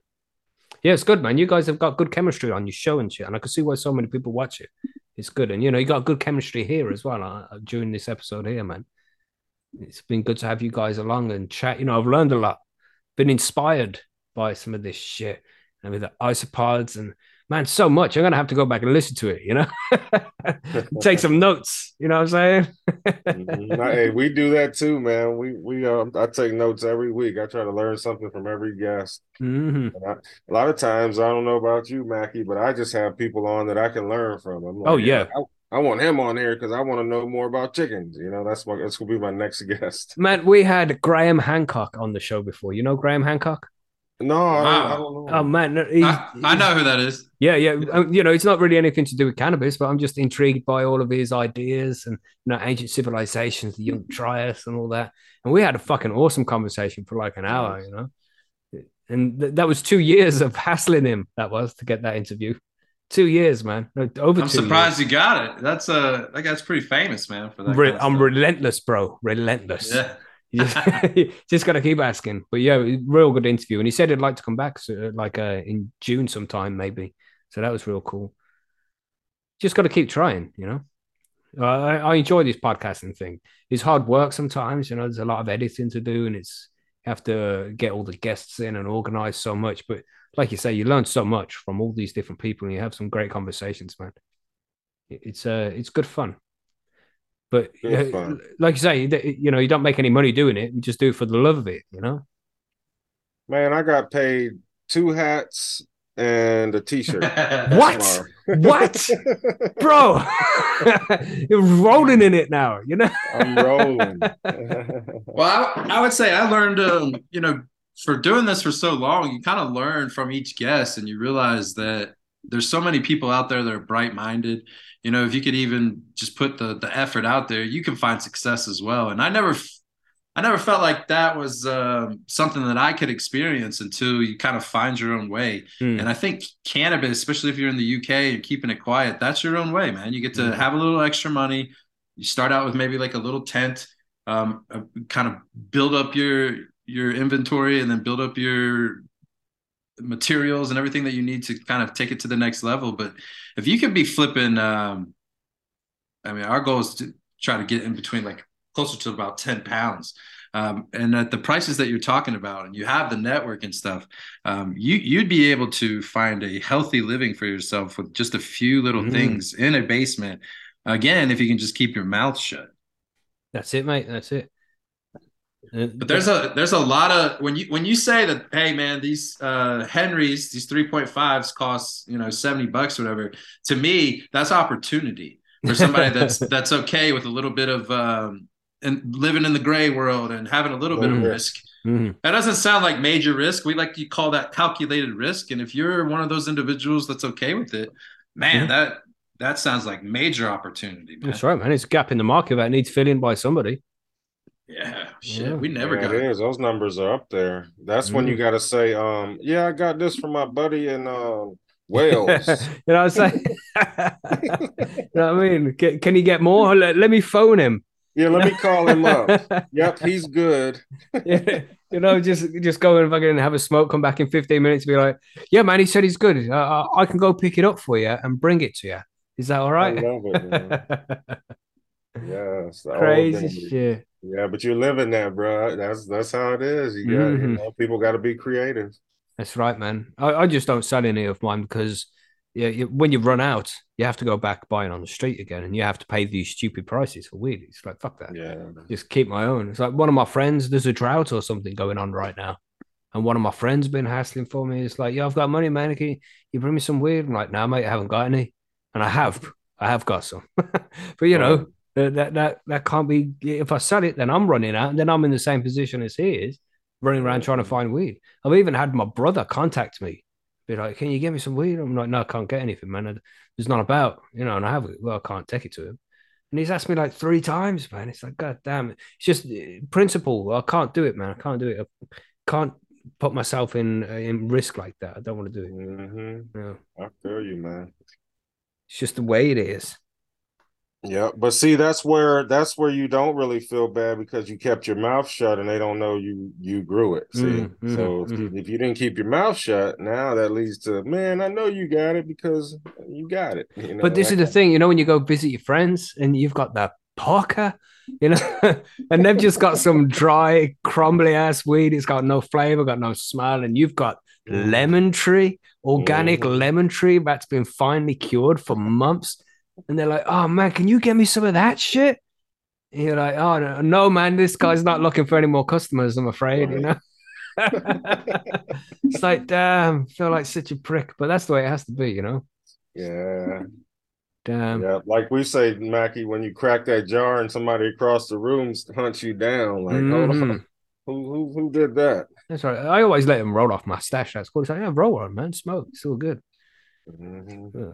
Yeah, it's good, man. You guys have got good chemistry on your show and shit, and I can see why so many people watch it. It's good, and you know, you got good chemistry here as well uh, during this episode here, man. It's been good to have you guys along and chat. You know, I've learned a lot, been inspired by some of this shit and with the isopods and man, so much. I'm gonna have to go back and listen to it. You know, take some notes. You know what I'm saying? Mhm. Hey, we do that too, man. We we um, I take notes every week. I try to learn something from every guest. Mhm. I, a lot of times, I don't know about you, Mackie, but I just have people on that I can learn from. I'm like, Oh, yeah. I, I want him on here because I want to know more about chickens. You know, that's my that's gonna be my next guest. Man, we had Graham Hancock on the show before. You know Graham Hancock? No, I, I don't know. Oh man, no, he's- I, I know who that is. Yeah, yeah. Um, You know, it's not really anything to do with cannabis, but I'm just intrigued by all of his ideas and you know, ancient civilizations, the Younger Dryas, and all that. And we had a fucking awesome conversation for like an hour, you know. And th- that was two years of hassling him. That was to get that interview. Two years, man. No, Over I'm two surprised you got it. That's uh that guy's pretty famous, man. For that. Re- kind of I'm stuff. relentless, bro. Relentless. Yeah. Just, just got to keep asking. But yeah, real good interview. And he said he'd like to come back so, like uh, in June sometime, maybe. So that was real cool. Just got to keep trying, you know. Uh, I, I enjoy this podcasting thing. It's hard work sometimes, you know. There's a lot of editing to do, and it's you have to get all the guests in and organize so much. But like you say, you learn so much from all these different people, and you have some great conversations, man. It's uh, it's good fun. But uh, like you say, you know, you don't make any money doing it. You just do it for the love of it, you know. Man, I got paid two hats and a t-shirt. What? What? Bro, you're rolling in it now, you know. I'm rolling. Well, I, I would say I learned, um, you know, for doing this for so long, you kind of learn from each guest, and you realize that there's so many people out there that are bright minded. You know, if you could even just put the the effort out there, you can find success as well. And I never I never felt like that was uh, something that I could experience until you kind of find your own way. Mm. And I think cannabis, especially if you're in the UK and keeping it quiet, that's your own way, man. You get to mm. have a little extra money. You start out with maybe like a little tent, um, uh, kind of build up your your inventory, and then build up your materials and everything that you need to kind of take it to the next level. But if you could be flipping, um, I mean, our goal is to try to get in between like closer to about 10 pounds. Um, and at the prices that you're talking about, and you have the network and stuff, um, you you'd be able to find a healthy living for yourself with just a few little mm. things in a basement. Again, if you can just keep your mouth shut. That's it, mate. That's it. But there's a there's a lot of when you when you say that hey man these uh Henrys these 3.5s cost you know 70 bucks or whatever to me that's opportunity for somebody that's that's okay with a little bit of um and living in the gray world and having a little bit mm-hmm. of risk. Mm-hmm. That doesn't sound like major risk. We like to call that calculated risk. And if you're one of those individuals that's okay with it, man, mm-hmm. that that sounds like major opportunity. Man. That's right, man. It's a gap in the market that needs filling by somebody. Yeah, shit. Yeah. We never yeah, got it. Is. Those numbers are up there. That's when you mm. got to say, um, yeah, I got this from my buddy in uh, Wales. you know what I'm saying? you know what I mean? Can, can you get more? Let, let me phone him. Yeah, let me call him up. yep, he's good. yeah, you know, just just go and fucking have a smoke, come back in 15 minutes, be like, yeah, man, he said he's good. Uh, I can go pick it up for you and bring it to you. Is that all right? I love it, yes, crazy shit. Yeah, but you're living that, bro. That's that's how it is. You got mm-hmm. you know, people got to be creative. That's right, man. I, I just don't sell any of mine because yeah, you, when you run out, you have to go back buying on the street again, and you have to pay these stupid prices for weed. It's like fuck that. Yeah, just keep my own. It's like one of my friends. There's a drought or something going on right now, and one of my friends been hassling for me. It's like, yeah, I've got money, man. Can you bring me some weed? I'm like, no, mate, I haven't got any, and I have, I have got some, but you know. That that that can't be. If I sell it, then I'm running out, and then I'm in the same position as he is, running around trying to find weed. I've even had my brother contact me be like, "Can you give me some weed?" I'm like, "No, I can't get anything, man. It's not about, you know." And I have it. Well, I can't take it to him. And he's asked me like three times, man. It's like, God damn it! It's just uh, principle. I can't do it, man. I can't do it. I can't put myself in uh, in risk like that. I don't want to do it. Mm-hmm. Yeah. I feel you, man. It's just the way it is. Yeah, but see, that's where that's where you don't really feel bad because you kept your mouth shut and they don't know you you grew it. See, mm-hmm, so mm-hmm. if you didn't keep your mouth shut, now that leads to man, I know you got it because you got it. You know, but this is the thing, you know, when you go visit your friends and you've got that Parker, you know, and they've just got some dry, crumbly ass weed. It's got no flavor, got no smell, and you've got mm. lemon tree, organic mm-hmm. lemon tree that's been finely cured for months and they're like, "Oh man, can you get me some of that shit?" And you're like, "Oh no, no, man, this guy's not looking for any more customers. I'm afraid." Right. You know. it's like, damn, feel like such a prick, but that's the way it has to be, you know. Yeah. Damn. Yeah, like we say, Mackie, when you crack that jar and somebody across the room hunts you down, like, mm-hmm. who, who who did that? That's right. I always let them roll off my stash. That's cool. It's like, yeah, roll on, man. Smoke. It's all good. Mm-hmm. Yeah.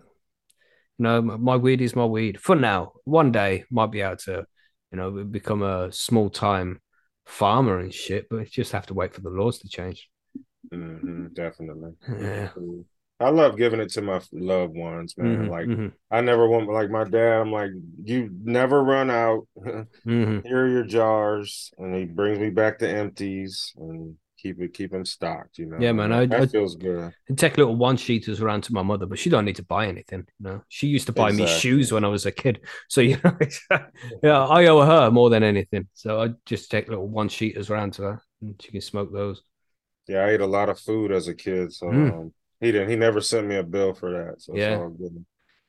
No, my weed is my weed for now. One day might be able to, you know, become a small time farmer and shit, but just have to wait for the laws to change. Mm-hmm, definitely. Yeah. I love giving it to my loved ones, man. Mm-hmm, like mm-hmm. I never want like my dad. I'm like, you never run out. mm-hmm. Here are your jars, and he brings me back the empties, and keep it keep them stocked. You know. Yeah, man. I, that I, feels good. And take little one sheeters around to my mother, but she don't need to buy anything. You know, she used to buy exactly. me shoes when I was a kid, so you know, yeah, I owe her more than anything. So I just take little one sheeters around to her, and she can smoke those. Yeah, I ate a lot of food as a kid, so mm. um, he didn't. He never sent me a bill for that. So yeah.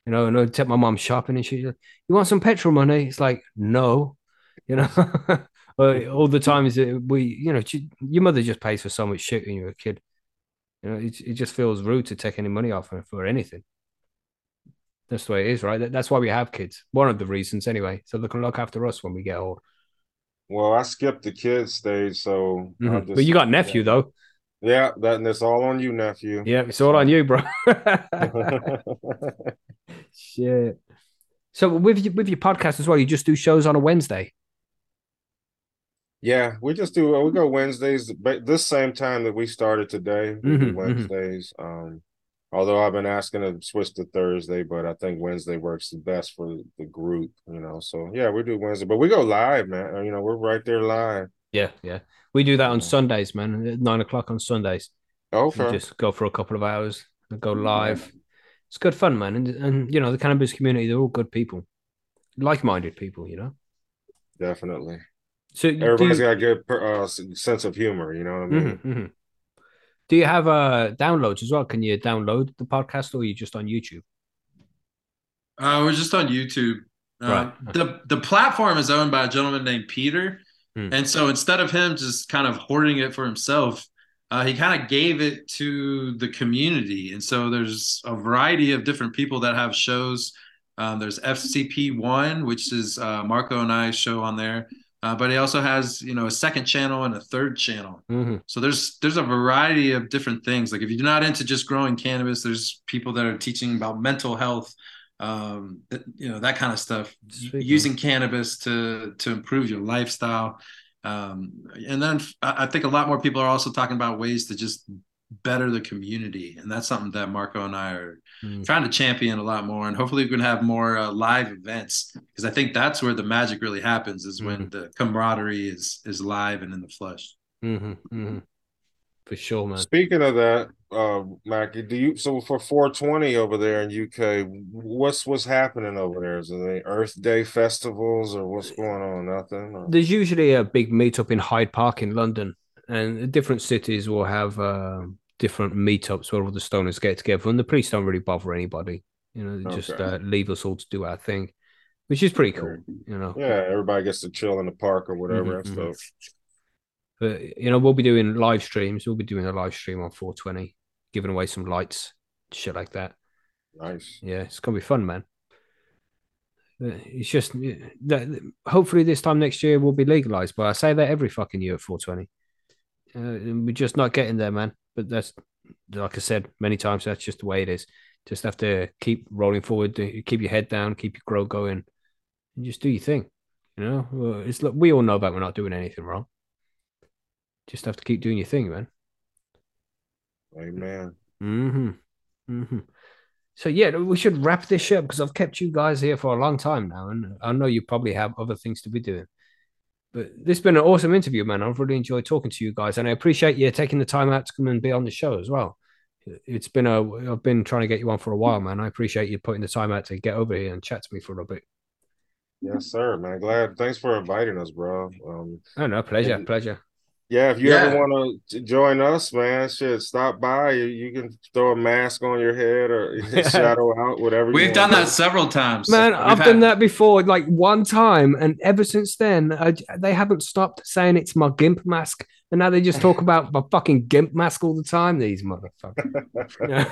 You know, and I take my mom shopping, and she's like, "You want some petrol money?" It's like, no, you know. all the times that we, you know, your mother just pays for so much shit when you're a kid. You know, it, it just feels rude to take any money off her for anything. That's the way it is, right? That's why we have kids. One of the reasons, anyway, so they can look after us when we get old. Well, I skipped the kids stage, so Mhm. just- But you got nephew though. Yeah, that and it's all on you, nephew. Yeah, it's all on you, bro. Shit. So with your, with your podcast as well, you just do shows on a Wednesday. Yeah, we just do we go Wednesdays, but this same time that we started today, we Mhm, mhm. Wednesdays. Um, although I've been asking to switch to Thursday, but I think Wednesday works the best for the group, you know. So yeah, we do Wednesday, but we go live, man. You know, we're right there live. Yeah, yeah. We do that on Sundays, man. At nine o'clock on Sundays. We Okay. just go for a couple of hours and go live. It's good fun, man. And and you know, the cannabis community, they're all good people. Like-minded people, you know. Definitely. So do Everybody's you, got a good uh, sense of humor, you know what I mean? Mhm, mhm. Do you have uh downloads as well? Can you download the podcast or are you just on YouTube? Uh, we're just on YouTube. Uh, Right. The the platform is owned by a gentleman named Peter, Hmm. and so instead of him just kind of hoarding it for himself, uh, he kind of gave it to the community. And so there's a variety of different people that have shows. Um, there's FCP One, which is uh, Marco and i show on there, uh, but he also has you know a second channel and a third channel. Mhm. So there's there's a variety of different things. Like if you're not into just growing cannabis, there's people that are teaching about mental health, um, that, you know that kind of stuff. Sweet, using cannabis to to improve your lifestyle, um, and then I think a lot more people are also talking about ways to just better the community, and that's something that Marco and I are Mm. trying to champion a lot more. And hopefully we can have more uh, live events because I think that's where the magic really happens is when the camaraderie is is live and in the flesh. Mhm, mhm. For sure, man. Speaking of that, uh, Mackie, do you so for 420 over there in UK, what's what's happening over there? Is there any Earth Day festivals or what's going on? Nothing. Or- There's usually a big meetup in Hyde Park in London, and different cities will have uh, different meetups where all the stoners get together, and the police don't really bother anybody. You know, they just uh, leave us all to do our thing, which is pretty cool. You know, Yeah, everybody gets to chill in the park or whatever. Mhm, That's mhm. dope. but you know, we'll be doing live streams. We'll be doing a live stream on 420, giving away some lights, shit like that. Nice. Yeah, it's gonna be fun, man. Uh, It's just that hopefully this time next year we'll be legalized. But I say that every fucking year at 420. Uh, we're just not getting there, man. But that's like I said many times. That's just the way it is. Just have to keep rolling forward. Keep your head down. Keep your grow going, and just do your thing. You know, it's like we all know that we're not doing anything wrong. Just have to keep doing your thing, man. Amen. Mm-hmm. Mm-hmm. So yeah, we should wrap this up because I've kept you guys here for a long time now, and I know you probably have other things to be doing. But this has been an awesome interview, man. I've really enjoyed talking to you guys, and I appreciate you taking the time out to come and be on the show as well. It's been a I've been trying to get you on for a while, man. I appreciate you putting the time out to get over here and chat to me for a bit. Yes, sir, man. Glad. Thanks for inviting us, bro. Um, Oh no, pleasure, pleasure. Yeah, if you Yeah. ever want to join us, man, shit, stop by. You, you can throw a mask on your head or shadow out, whatever. We've wanna done do. that several times. Man, We've I've had- done that before, like one time, and ever since then, uh, I, they haven't stopped saying it's my gimp mask, and now they just talk about my fucking gimp mask all the time. These motherfuckers. Yeah.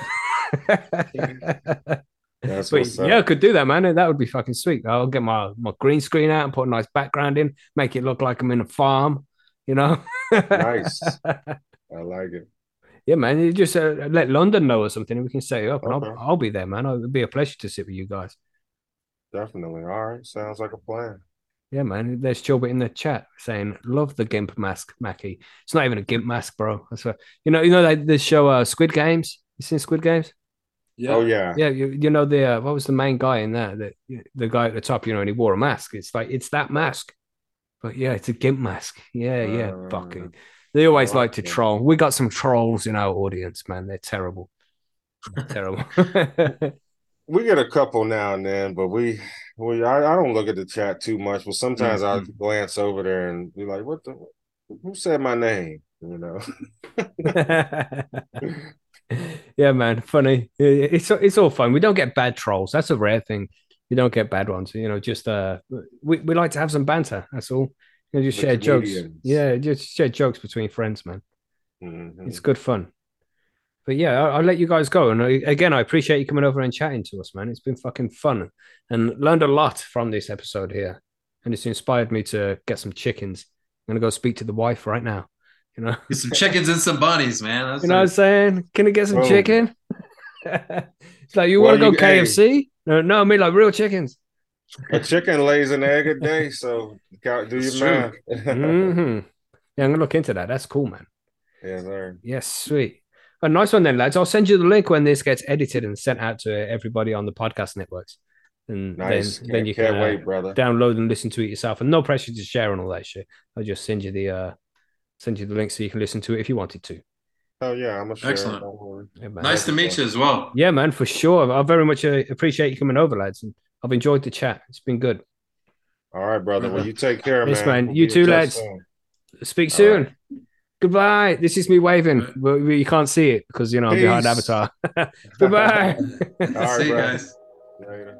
That's but yeah, I could do that, man. That would be fucking sweet. I'll get my my green screen out and put a nice background in, make it look like I'm in a farm. You know. Nice. I like it. Yeah, man. You just uh, let London know or something, and we can set it up, and I'll, I'll be there, man. It'd be a pleasure to sit with you guys. Definitely. All right. Sounds like a plan. Yeah, man. There's Chilbert in the chat saying, "Love the gimp mask, Mackie." It's not even a gimp mask, bro. That's what you know. You know that the show uh, Squid Games. You seen Squid Games? Yeah. Oh yeah. Yeah, you, you know the uh, what was the main guy in that? The the guy at the top, you know, and he wore a mask. It's like it's that mask, but yeah, it's a gimp mask. Yeah, yeah, Uh, fucking. They always like like to that. troll. We got some trolls in our audience, man. They're terrible, terrible. We get a couple now and then, but we we I, I don't look at the chat too much, but sometimes I'll Mhm. glance over there and be like, what the who said my name? You know. yeah, man, funny. It's it's all fun. We don't get bad trolls. That's a rare thing. We don't get bad ones. You know, just uh, we we like to have some banter. That's all. You know, just The share jokes. Yeah, just share jokes between friends, man. Mhm. It's good fun. But yeah, I'll, I'll let you guys go. And I, again, I appreciate you coming over and chatting to us, man. It's been fucking fun and learned a lot from this episode here. and it's inspired me to get some chickens. I'm gonna go speak to the wife right now. You know, Get some chickens and some bunnies, man. That's you know what I'm saying? Can I get some Boom. chicken? it's like you want to go you- hey. KFC? No, no, I mean like real chickens. A chicken lays an egg a day, so do your It's true. math. hmm Yeah, I'm gonna look into that. That's cool, man. Yeah, sir. Yes, sweet. A nice one then, lads. I'll send you the link when this gets edited and sent out to everybody on the podcast networks. And Nice. then, Can't, then you can't can uh, wait, brother. download and listen to it yourself. And no pressure to share and all that shit. I'll just send you the uh send you the link so you can listen to it if you wanted to. Oh yeah, I'm gonna share. it, Excellent. Don't. Yeah, man. Nice to meet you as well. Yeah, man, for sure. I very much uh, appreciate you coming over, lads. And I've enjoyed the chat. It's been good. All right, brother. Well, you take care, Yes, man. man. We'll You too, lads. soon. Speak All soon. Goodbye. This is me waving, Right. but you can't see it because you know I'm behind Peace. Avatar. Goodbye. All right, See you guys. Later.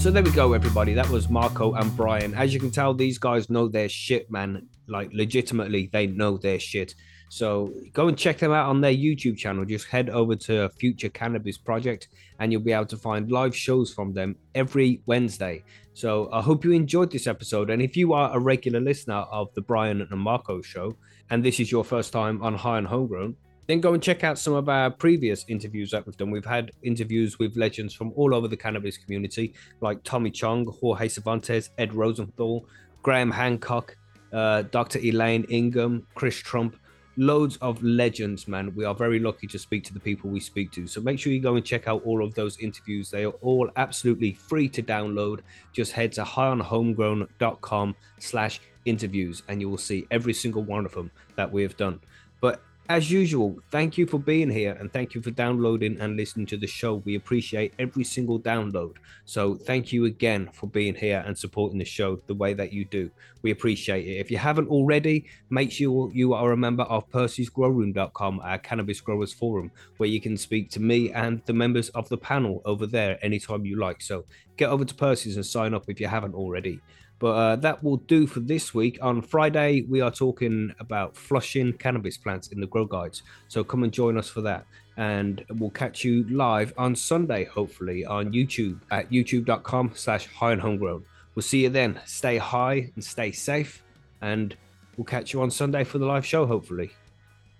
So there we go, everybody. That was Marco and Bryan. As you can tell, these guys know their shit, man. Like, legitimately, they know their shit. So go and check them out on their YouTube channel. Just head over to Future Cannabis Project and you'll be able to find live shows from them every Wednesday. So I hope you enjoyed this episode. And if you are a regular listener of the Bryan and Marco show, and this is your first time on High on Homegrown, then go and check out some of our previous interviews that we've done. We've had interviews with legends from all over the cannabis community, like Tommy Chong, Jorge Cervantes, Ed Rosenthal, Graham Hancock, uh, Dr. Elaine Ingham, Chris Trump, loads of legends, man. We are very lucky to speak to the people we speak to. So make sure you go and check out all of those interviews. They are all absolutely free to download. Just head to highonhomegrown.com slash interviews and you will see every single one of them that we have done. But as usual, thank you for being here and thank you for downloading and listening to the show. We appreciate every single download. So thank you again for being here and supporting the show the way that you do. We appreciate it. If you haven't already, make sure you are a member of Percy'sGrowroom.com, our cannabis growers forum, where you can speak to me and the members of the panel over there anytime you like. So get over to Percy's and sign up if you haven't already. But uh, that will do for this week. On Friday, we are talking about flushing cannabis plants in the grow guides. So come and join us for that. And we'll catch you live on Sunday, hopefully, on YouTube at youtube.com slash high on homegrown. We'll see you then. Stay high and stay safe. And we'll catch you on Sunday for the live show, hopefully.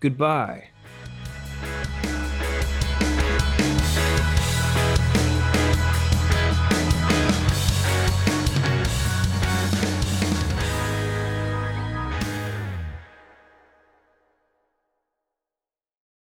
Goodbye.